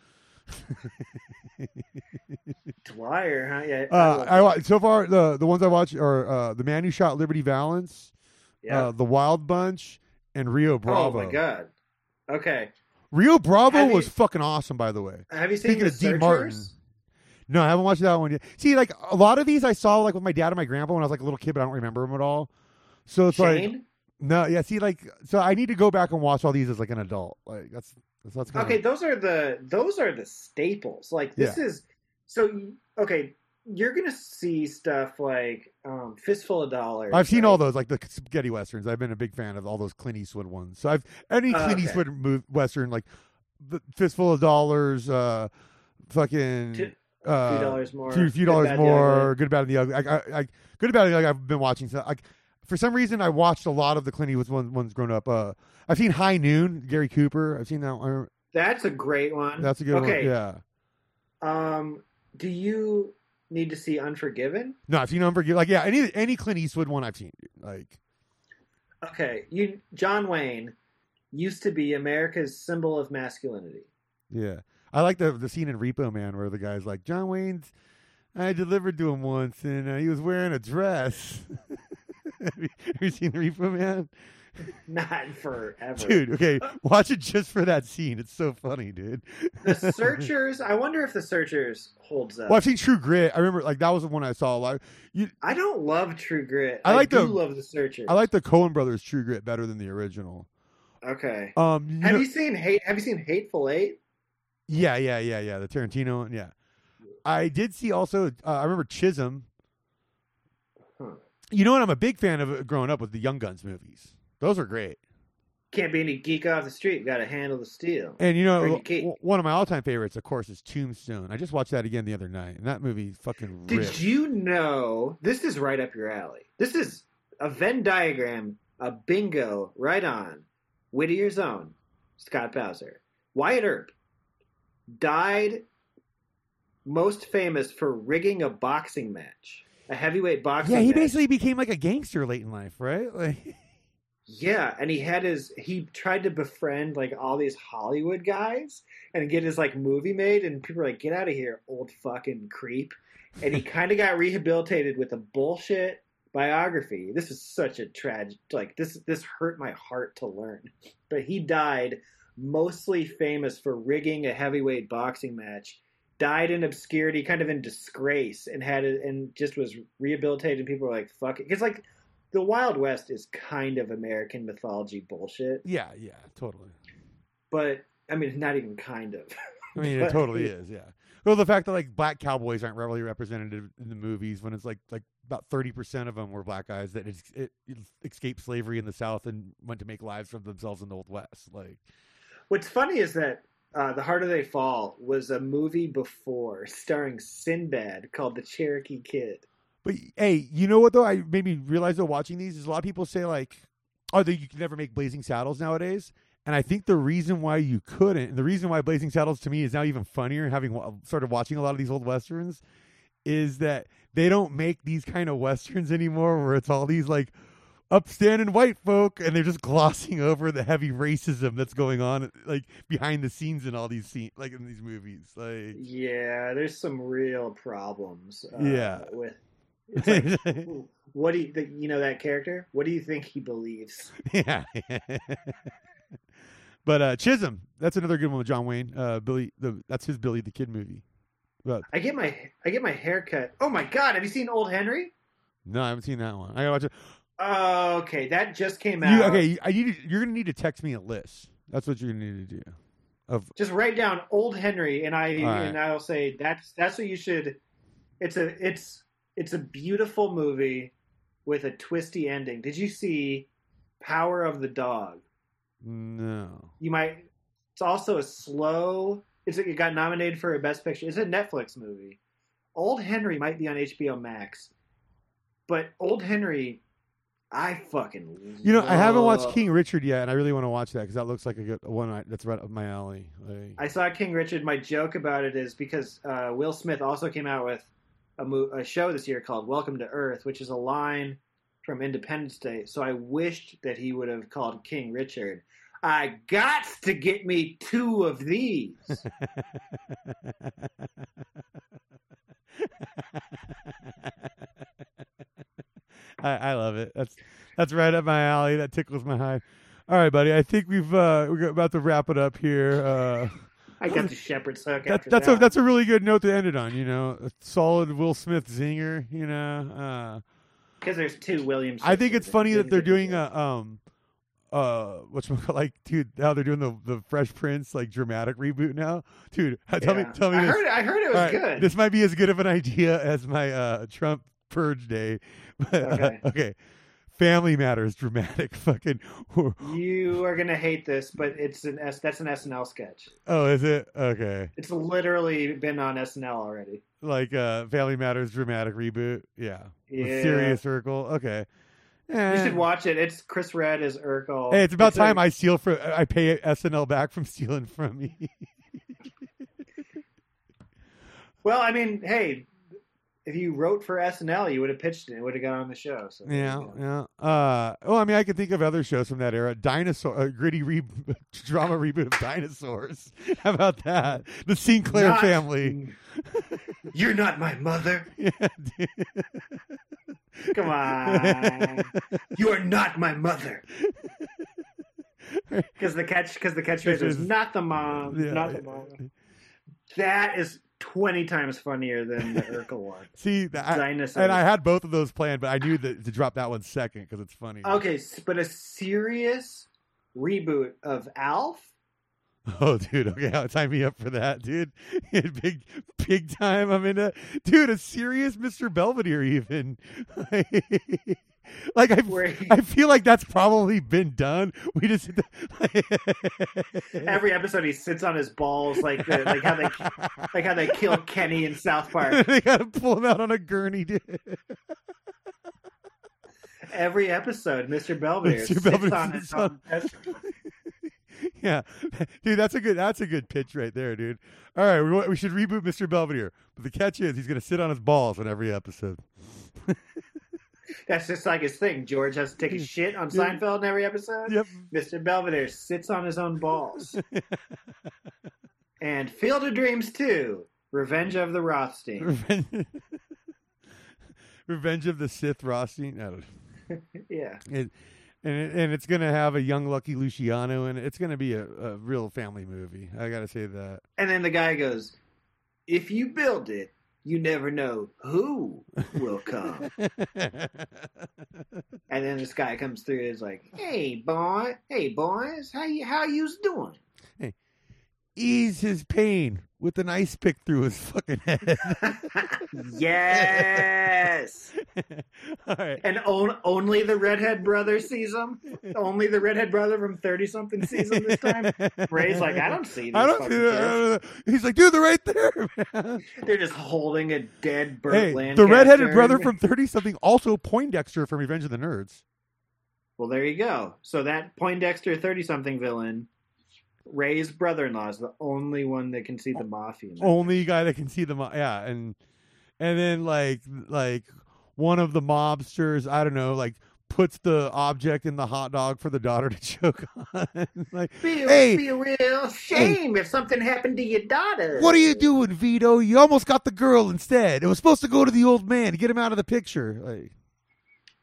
*laughs* Dwyer, huh? Yeah. uh, I wa- so far the the ones I watch are uh, the man who shot Liberty Valance, yeah. uh, the Wild Bunch, and Rio Bravo. Oh my god. Okay. Rio Bravo Have you- was fucking awesome, by the way. Have you seen Speaking the of Searchers? Martin. No, I haven't watched that one yet. See, like a lot of these I saw like with my dad and my grandpa when I was like a little kid, but I don't remember them at all. So it's like no, yeah. See, like so I need to go back and watch all these as like an adult. Like that's that's what's gonna Okay, those are the those are the staples. Like this is so okay. You're gonna see stuff like um, fistful of dollars. I've seen all those like the spaghetti westerns. I've been a big fan of all those Clint Eastwood ones. So I've any Oh, Clint okay. Eastwood move, western like the fistful of dollars, uh, fucking Two- uh, few dollars more. few, few dollars Bad, more, good, bad, and the ugly. I, I, I, good, bad, and the ugly. I've been watching. So, like, for some reason, I watched a lot of the Clint Eastwood ones, ones growing up. Uh, I've seen High Noon, Gary Cooper. I've seen that one. That's a great one. That's a good okay. one. Yeah. Um, do you need to see Unforgiven? No, I've seen Unforgiven. Like, yeah, any any Clint Eastwood one I've seen. Like, Okay, you John Wayne used to be America's symbol of masculinity. yeah, I like the the scene in Repo Man where the guy's like, John Wayne's. I delivered to him once, and uh, he was wearing a dress. *laughs* have, you, have you seen Repo Man? *laughs* not forever. dude. Okay, watch it just for that scene. It's so funny, dude. The *laughs* Searchers. I wonder if the Searchers holds up. Well, I've seen True Grit. I remember like that was the one I saw a lot. You, I don't love True Grit. I like do the- love the Searchers. I like the Coen Brothers True Grit better than the original. Okay. Um, you Have know- you seen hate? Have you seen Hateful Eight? yeah, yeah, yeah, yeah. The Tarantino one. Yeah, I did see also. Uh, I remember Chisum. Huh. You know what? I'm a big fan of uh, growing up with the Young Guns movies. Those are great. Can't be any geek off the street. Got to handle the steel. And you know, w- one of my all-time favorites, of course, is Tombstone. I just watched that again the other night, and that movie fucking Did ripped. you know this is right up your alley? This is a Venn diagram, a bingo, right on. Whittier's own Scott Bowser, Wyatt Earp died most famous for rigging a boxing match, a heavyweight boxing. yeah, he match. basically became like a gangster late in life, right? *laughs* Like, Yeah, and he had his he tried to befriend like all these Hollywood guys and get his like movie made and people were like, Get out of here, old fucking creep. And he *laughs* kinda got rehabilitated with a bullshit biography. This is such a tragic like this this hurt my heart to learn. But he died mostly famous for rigging a heavyweight boxing match. Died in obscurity, kind of in disgrace, and had it, and just was rehabilitated. And people were like, "Fuck it," because like the Wild West is kind of American mythology bullshit, yeah, yeah, totally. but I mean, not even kind of. I mean, it *laughs* totally is. Yeah. Well, the fact that like black cowboys aren't really represented in the movies when it's like like about thirty percent of them were black guys that it, it escaped slavery in the South and went to make lives for themselves in the Old West. Like, What's funny is that uh, The Harder They Fall was a movie before starring Sinbad called The Cherokee Kid. But hey, you know what though? I made me realize though watching these is a lot of people say like, oh, that you can never make Blazing Saddles nowadays. And I think the reason why you couldn't, and the reason why Blazing Saddles to me is now even funnier, having started watching a lot of these old westerns, is that they don't make these kind of westerns anymore, where it's all these like upstanding white folk, and they're just glossing over the heavy racism that's going on, like behind the scenes in all these scenes, like in these movies. Like, Yeah, there's some real problems. Uh, Yeah. with like, *laughs* what do you think? You know that character? What do you think he believes? *laughs* yeah. but uh Chisum, that's another good one with John Wayne. Uh Billy the that's his Billy the Kid movie. But I get my I get my hair cut. Oh my god! Have you seen Old Henry? no, I haven't seen that one. I gotta watch it. Oh, okay, that just came out. You, okay, I need to- you're gonna need to text me a list. That's what you're gonna need to do. Of just write down Old Henry, and I right. and I'll say that's that's what you should. It's a it's it's a beautiful movie with a twisty ending. Did you see Power of the Dog? no. You might. It's also a slow. It's it got nominated for a Best Picture. It's a Netflix movie. Old Henry might be on HBO Max, but Old Henry, I fucking. You know, I haven't watched King Richard yet, and I really want to watch that because that looks like a good one that's right up my alley. Like, I saw King Richard. My joke about it is because uh, Will Smith also came out with a, mo- a show this year called Welcome to Earth, which is a line from Independence Day. So I wished that he would have called King Richard. I got to get me two of these. *laughs* I, I love it. That's that's right up my alley. That tickles my hide. All right, buddy. I think we've uh, we're about to wrap it up here. Uh, I got the shepherd's hook. that, after that's that. a that's a really good note to end it on. You know, a solid Will Smith zinger. You know, uh, because there's two Williams. I think it's funny that they're doing a um uh what's *laughs* like dude how they're doing the the Fresh Prince like dramatic reboot now, dude. *laughs* Tell me tell me I this. heard. I heard it was right, good. This might be as good of an idea as my uh Trump purge day. *laughs* But, uh, Okay. Family Matters dramatic *laughs* fucking you are gonna hate this, but it's an S. That's an SNL sketch. Oh, is it? Okay. It's literally been on SNL already. Like uh Family Matters dramatic reboot. Yeah. Yeah. Serious Urkel. Okay. You Eh. should watch it. It's Chris Redd as Urkel. Hey, it's about a- time I steal from I pay SNL back from stealing from me. *laughs* Well, I mean, hey, if you wrote for SNL, you would have pitched it. It would have got on the show. So there Yeah, yeah. Uh, well, I mean, I can think of other shows from that era. Dinosaur, uh, gritty re- *laughs* drama reboot of Dinosaurs. *laughs* How about that? The Sinclair Not- family. You're not my mother. *laughs* Yeah. Come on. You are not my mother. Because the catch, because the catchphrase Because- not the mom, Yeah. not the mom. That is twenty times funnier than the *laughs* Urkel one. See, I, Dinosaur. and I had both of those planned, but I knew that to drop that one second because it's funny. okay, but a serious reboot of Alf. *laughs* Oh, dude. Okay, time me up for that, dude. *laughs* big, big time. I'm in a dude. A serious Mr. Belvedere, even. *laughs* like I, Where I feel like that's probably been done. We just *laughs* Every episode, he sits on his balls, like the, like how they like how they killed Kenny in South Park. *laughs* they gotta pull him out on a gurney, dude. Every episode, Mr. Belvedere Mr. sits Belvedere on his on- yeah, dude, that's a good that's a good pitch right there, dude. All right, we, we should reboot Mr. Belvedere, but the catch is he's gonna sit on his balls on every episode. That's just like his thing. George has to take a *laughs* shit on Seinfeld in every episode. Yep. Mr. Belvedere sits on his own balls. *laughs* and Field of Dreams 2, Revenge of the Rothstein. Revenge, *laughs* Revenge of the Sith Rothstein. I don't yeah. it, and it, and it's gonna have a young Lucky Luciano, and it's gonna be a, a real family movie. I gotta say that. And then the guy goes, If you build it, you never know who will come. *laughs* and then this guy comes through and is like, Hey boy, hey boys, how you how you's doing? Hey, Ease his pain with an ice pick through his fucking head. *laughs* yes. *laughs* All right. And on, only the redhead brother sees him. Only the redhead brother from thirty something sees him this time. Ray's like, I don't see *laughs* these I don't see that. He's like, dude, they're right there, man. They're just holding a dead Burt Hey, Lancaster. the redheaded brother from Thirty Something, also Poindexter from Revenge of the Nerds. Well, there you go. So that Poindexter thirty something villain, Ray's brother in law, is the only one that can see the mafia. Only guy that can see them. Yeah, and and then like like one of the mobsters, I don't know, like puts the object in the hot dog for the daughter to *laughs* choke on. *laughs* like, Be a, Hey. be a real shame if something happened to your daughter. what are you doing, Vito? You almost got the girl instead. It was supposed to go to the old man to get him out of the picture. Like,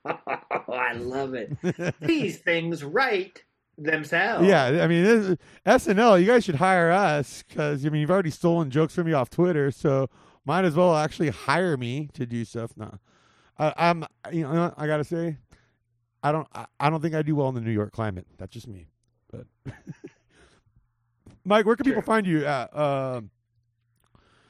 *laughs* I love it. These things right themselves. Yeah, I mean, this, SNL, you guys should hire us because I mean, you've already stolen jokes from me off Twitter, so might as well actually hire me to do stuff. No, I, I'm, you know, I gotta say, I don't, I, I don't think I do well in the New York climate. That's just me. But *laughs* Mike, where can people find you at? Um,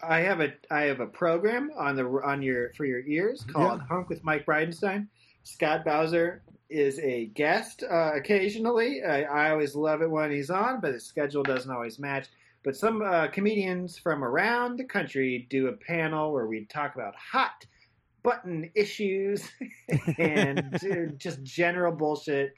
I have a I have a program on the on your for your ears called Hunk with Mike Bridenstine. Scott Bowser is a guest uh, occasionally. I, I always love it when he's on, but his schedule doesn't always match. But some uh, comedians from around the country do a panel where we talk about hot button issues *laughs* and *laughs* just general bullshit.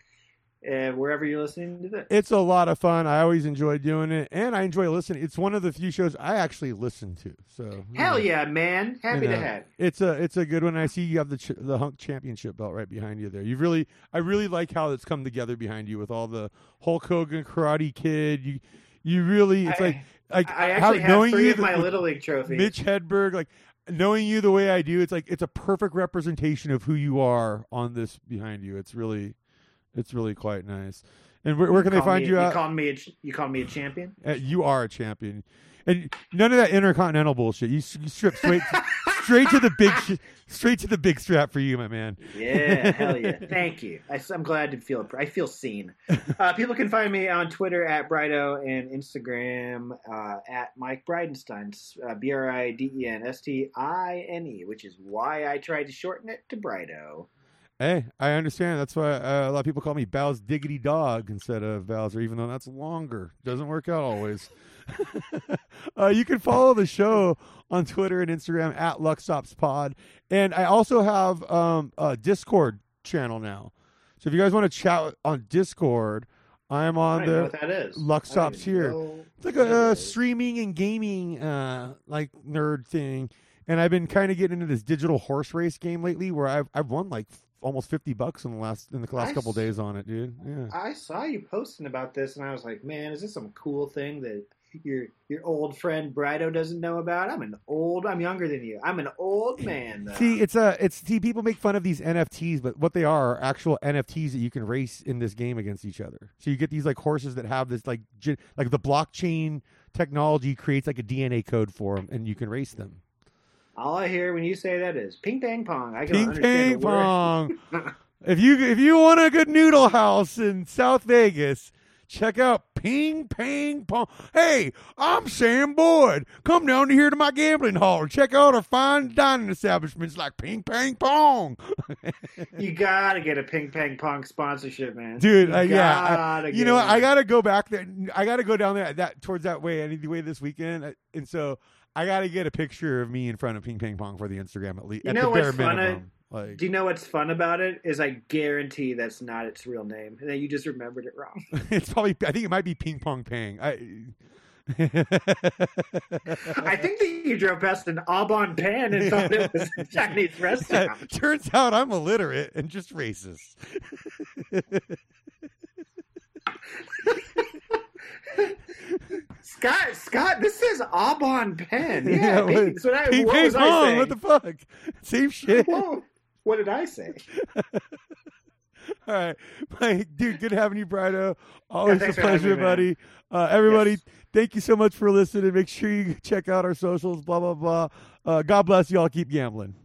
Uh, wherever you're listening to this, it's a lot of fun. I always enjoy doing it, and I enjoy listening. It's one of the few shows I actually listen to. So hell know. yeah, man! Happy You to know. have. It's a it's a good one. I see you have the ch- the hunk championship belt right behind you there. You really I really like how it's come together behind you with all the Hulk Hogan Karate Kid. You you really it's I- like like I how, actually have knowing three you of my the- little league trophies. Mitch Hedberg like knowing you the way I do. It's like it's a perfect representation of who you are on this behind you. It's really it's really quite nice. And where, where can they find me- you You at? called me a, you called me a champion. Uh, you are a champion, and none of that intercontinental bullshit. You, you strip straight straight to the big sh- straight to the big strap for you, my man. Yeah, *laughs* hell yeah! Thank you. I, am glad to feel. I feel seen. Uh, people can find me on Twitter at Brido and Instagram uh, at Mike Bridenstine. Uh, B R I D E N S T I N E, which is why I tried to shorten it to Brido. Hey, I understand. That's why uh, a lot of people call me Bow's Diggity Dog instead of Bowser, even though that's longer. Doesn't work out always. *laughs* uh, you can follow the show on Twitter and Instagram at LuckStopsPod. And I also have um, a Discord channel now. So if you guys want to chat on Discord, I am on know the that is. Luck Stops here. It's like a, uh streaming and gaming uh like nerd thing. And I've been kind of getting into this digital horse race game lately where I've I've won like almost 50 bucks in the last in the last I couple s- days on it, dude. Yeah. I saw you posting about this, and I was like, man, is this some cool thing that your your old friend Brido doesn't know about. I'm an old. I'm younger than you. I'm an old man. Though. See, it's a it's see people make fun of these NFTs, but what they are are actual NFTs that you can race in this game against each other. So you get these like horses that have this like like the blockchain technology creates like a DNA code for them, and you can race them. All I hear when you say that is ping pong pong. I can Ping understand pong the pong. *laughs* if you if you want a good noodle house in South Vegas, check out Ping Pang Pong. Hey, I'm Sam Boyd. Come down here to my gambling hall. Check out our fine dining establishments like Ping Pang Pong. *laughs* You gotta get a ping pong pong sponsorship, man. Dude, You uh, yeah, I- you know, what? I gotta go back there. I gotta go down there that towards that way anyway this weekend, and so I gotta get a picture of me in front of Ping Pong Pong for the Instagram at least. You know what's fun. Like, Do you know what's fun about it? Is I guarantee that's not its real name, and that you just remembered it wrong. *laughs* it's probably. I think it might be Ping Pong Pang. I. *laughs* I think that you drove past an Au Bon Pain and thought it was a Chinese *laughs* restaurant. Turns out I'm illiterate and just racist. Scott, Scott, this says Aubon Pen. Yeah, Yeah, what- so I- Ping what was I saying? What the fuck? Same shit. Whoa, what did I say? *laughs* All right, Mike, dude, good having you, Brido. Always a for having pleasure, me, buddy. Uh, everybody, Yes. thank you so much for listening. Make sure you check out our socials. Blah blah blah. Uh, God bless you all. Keep gambling.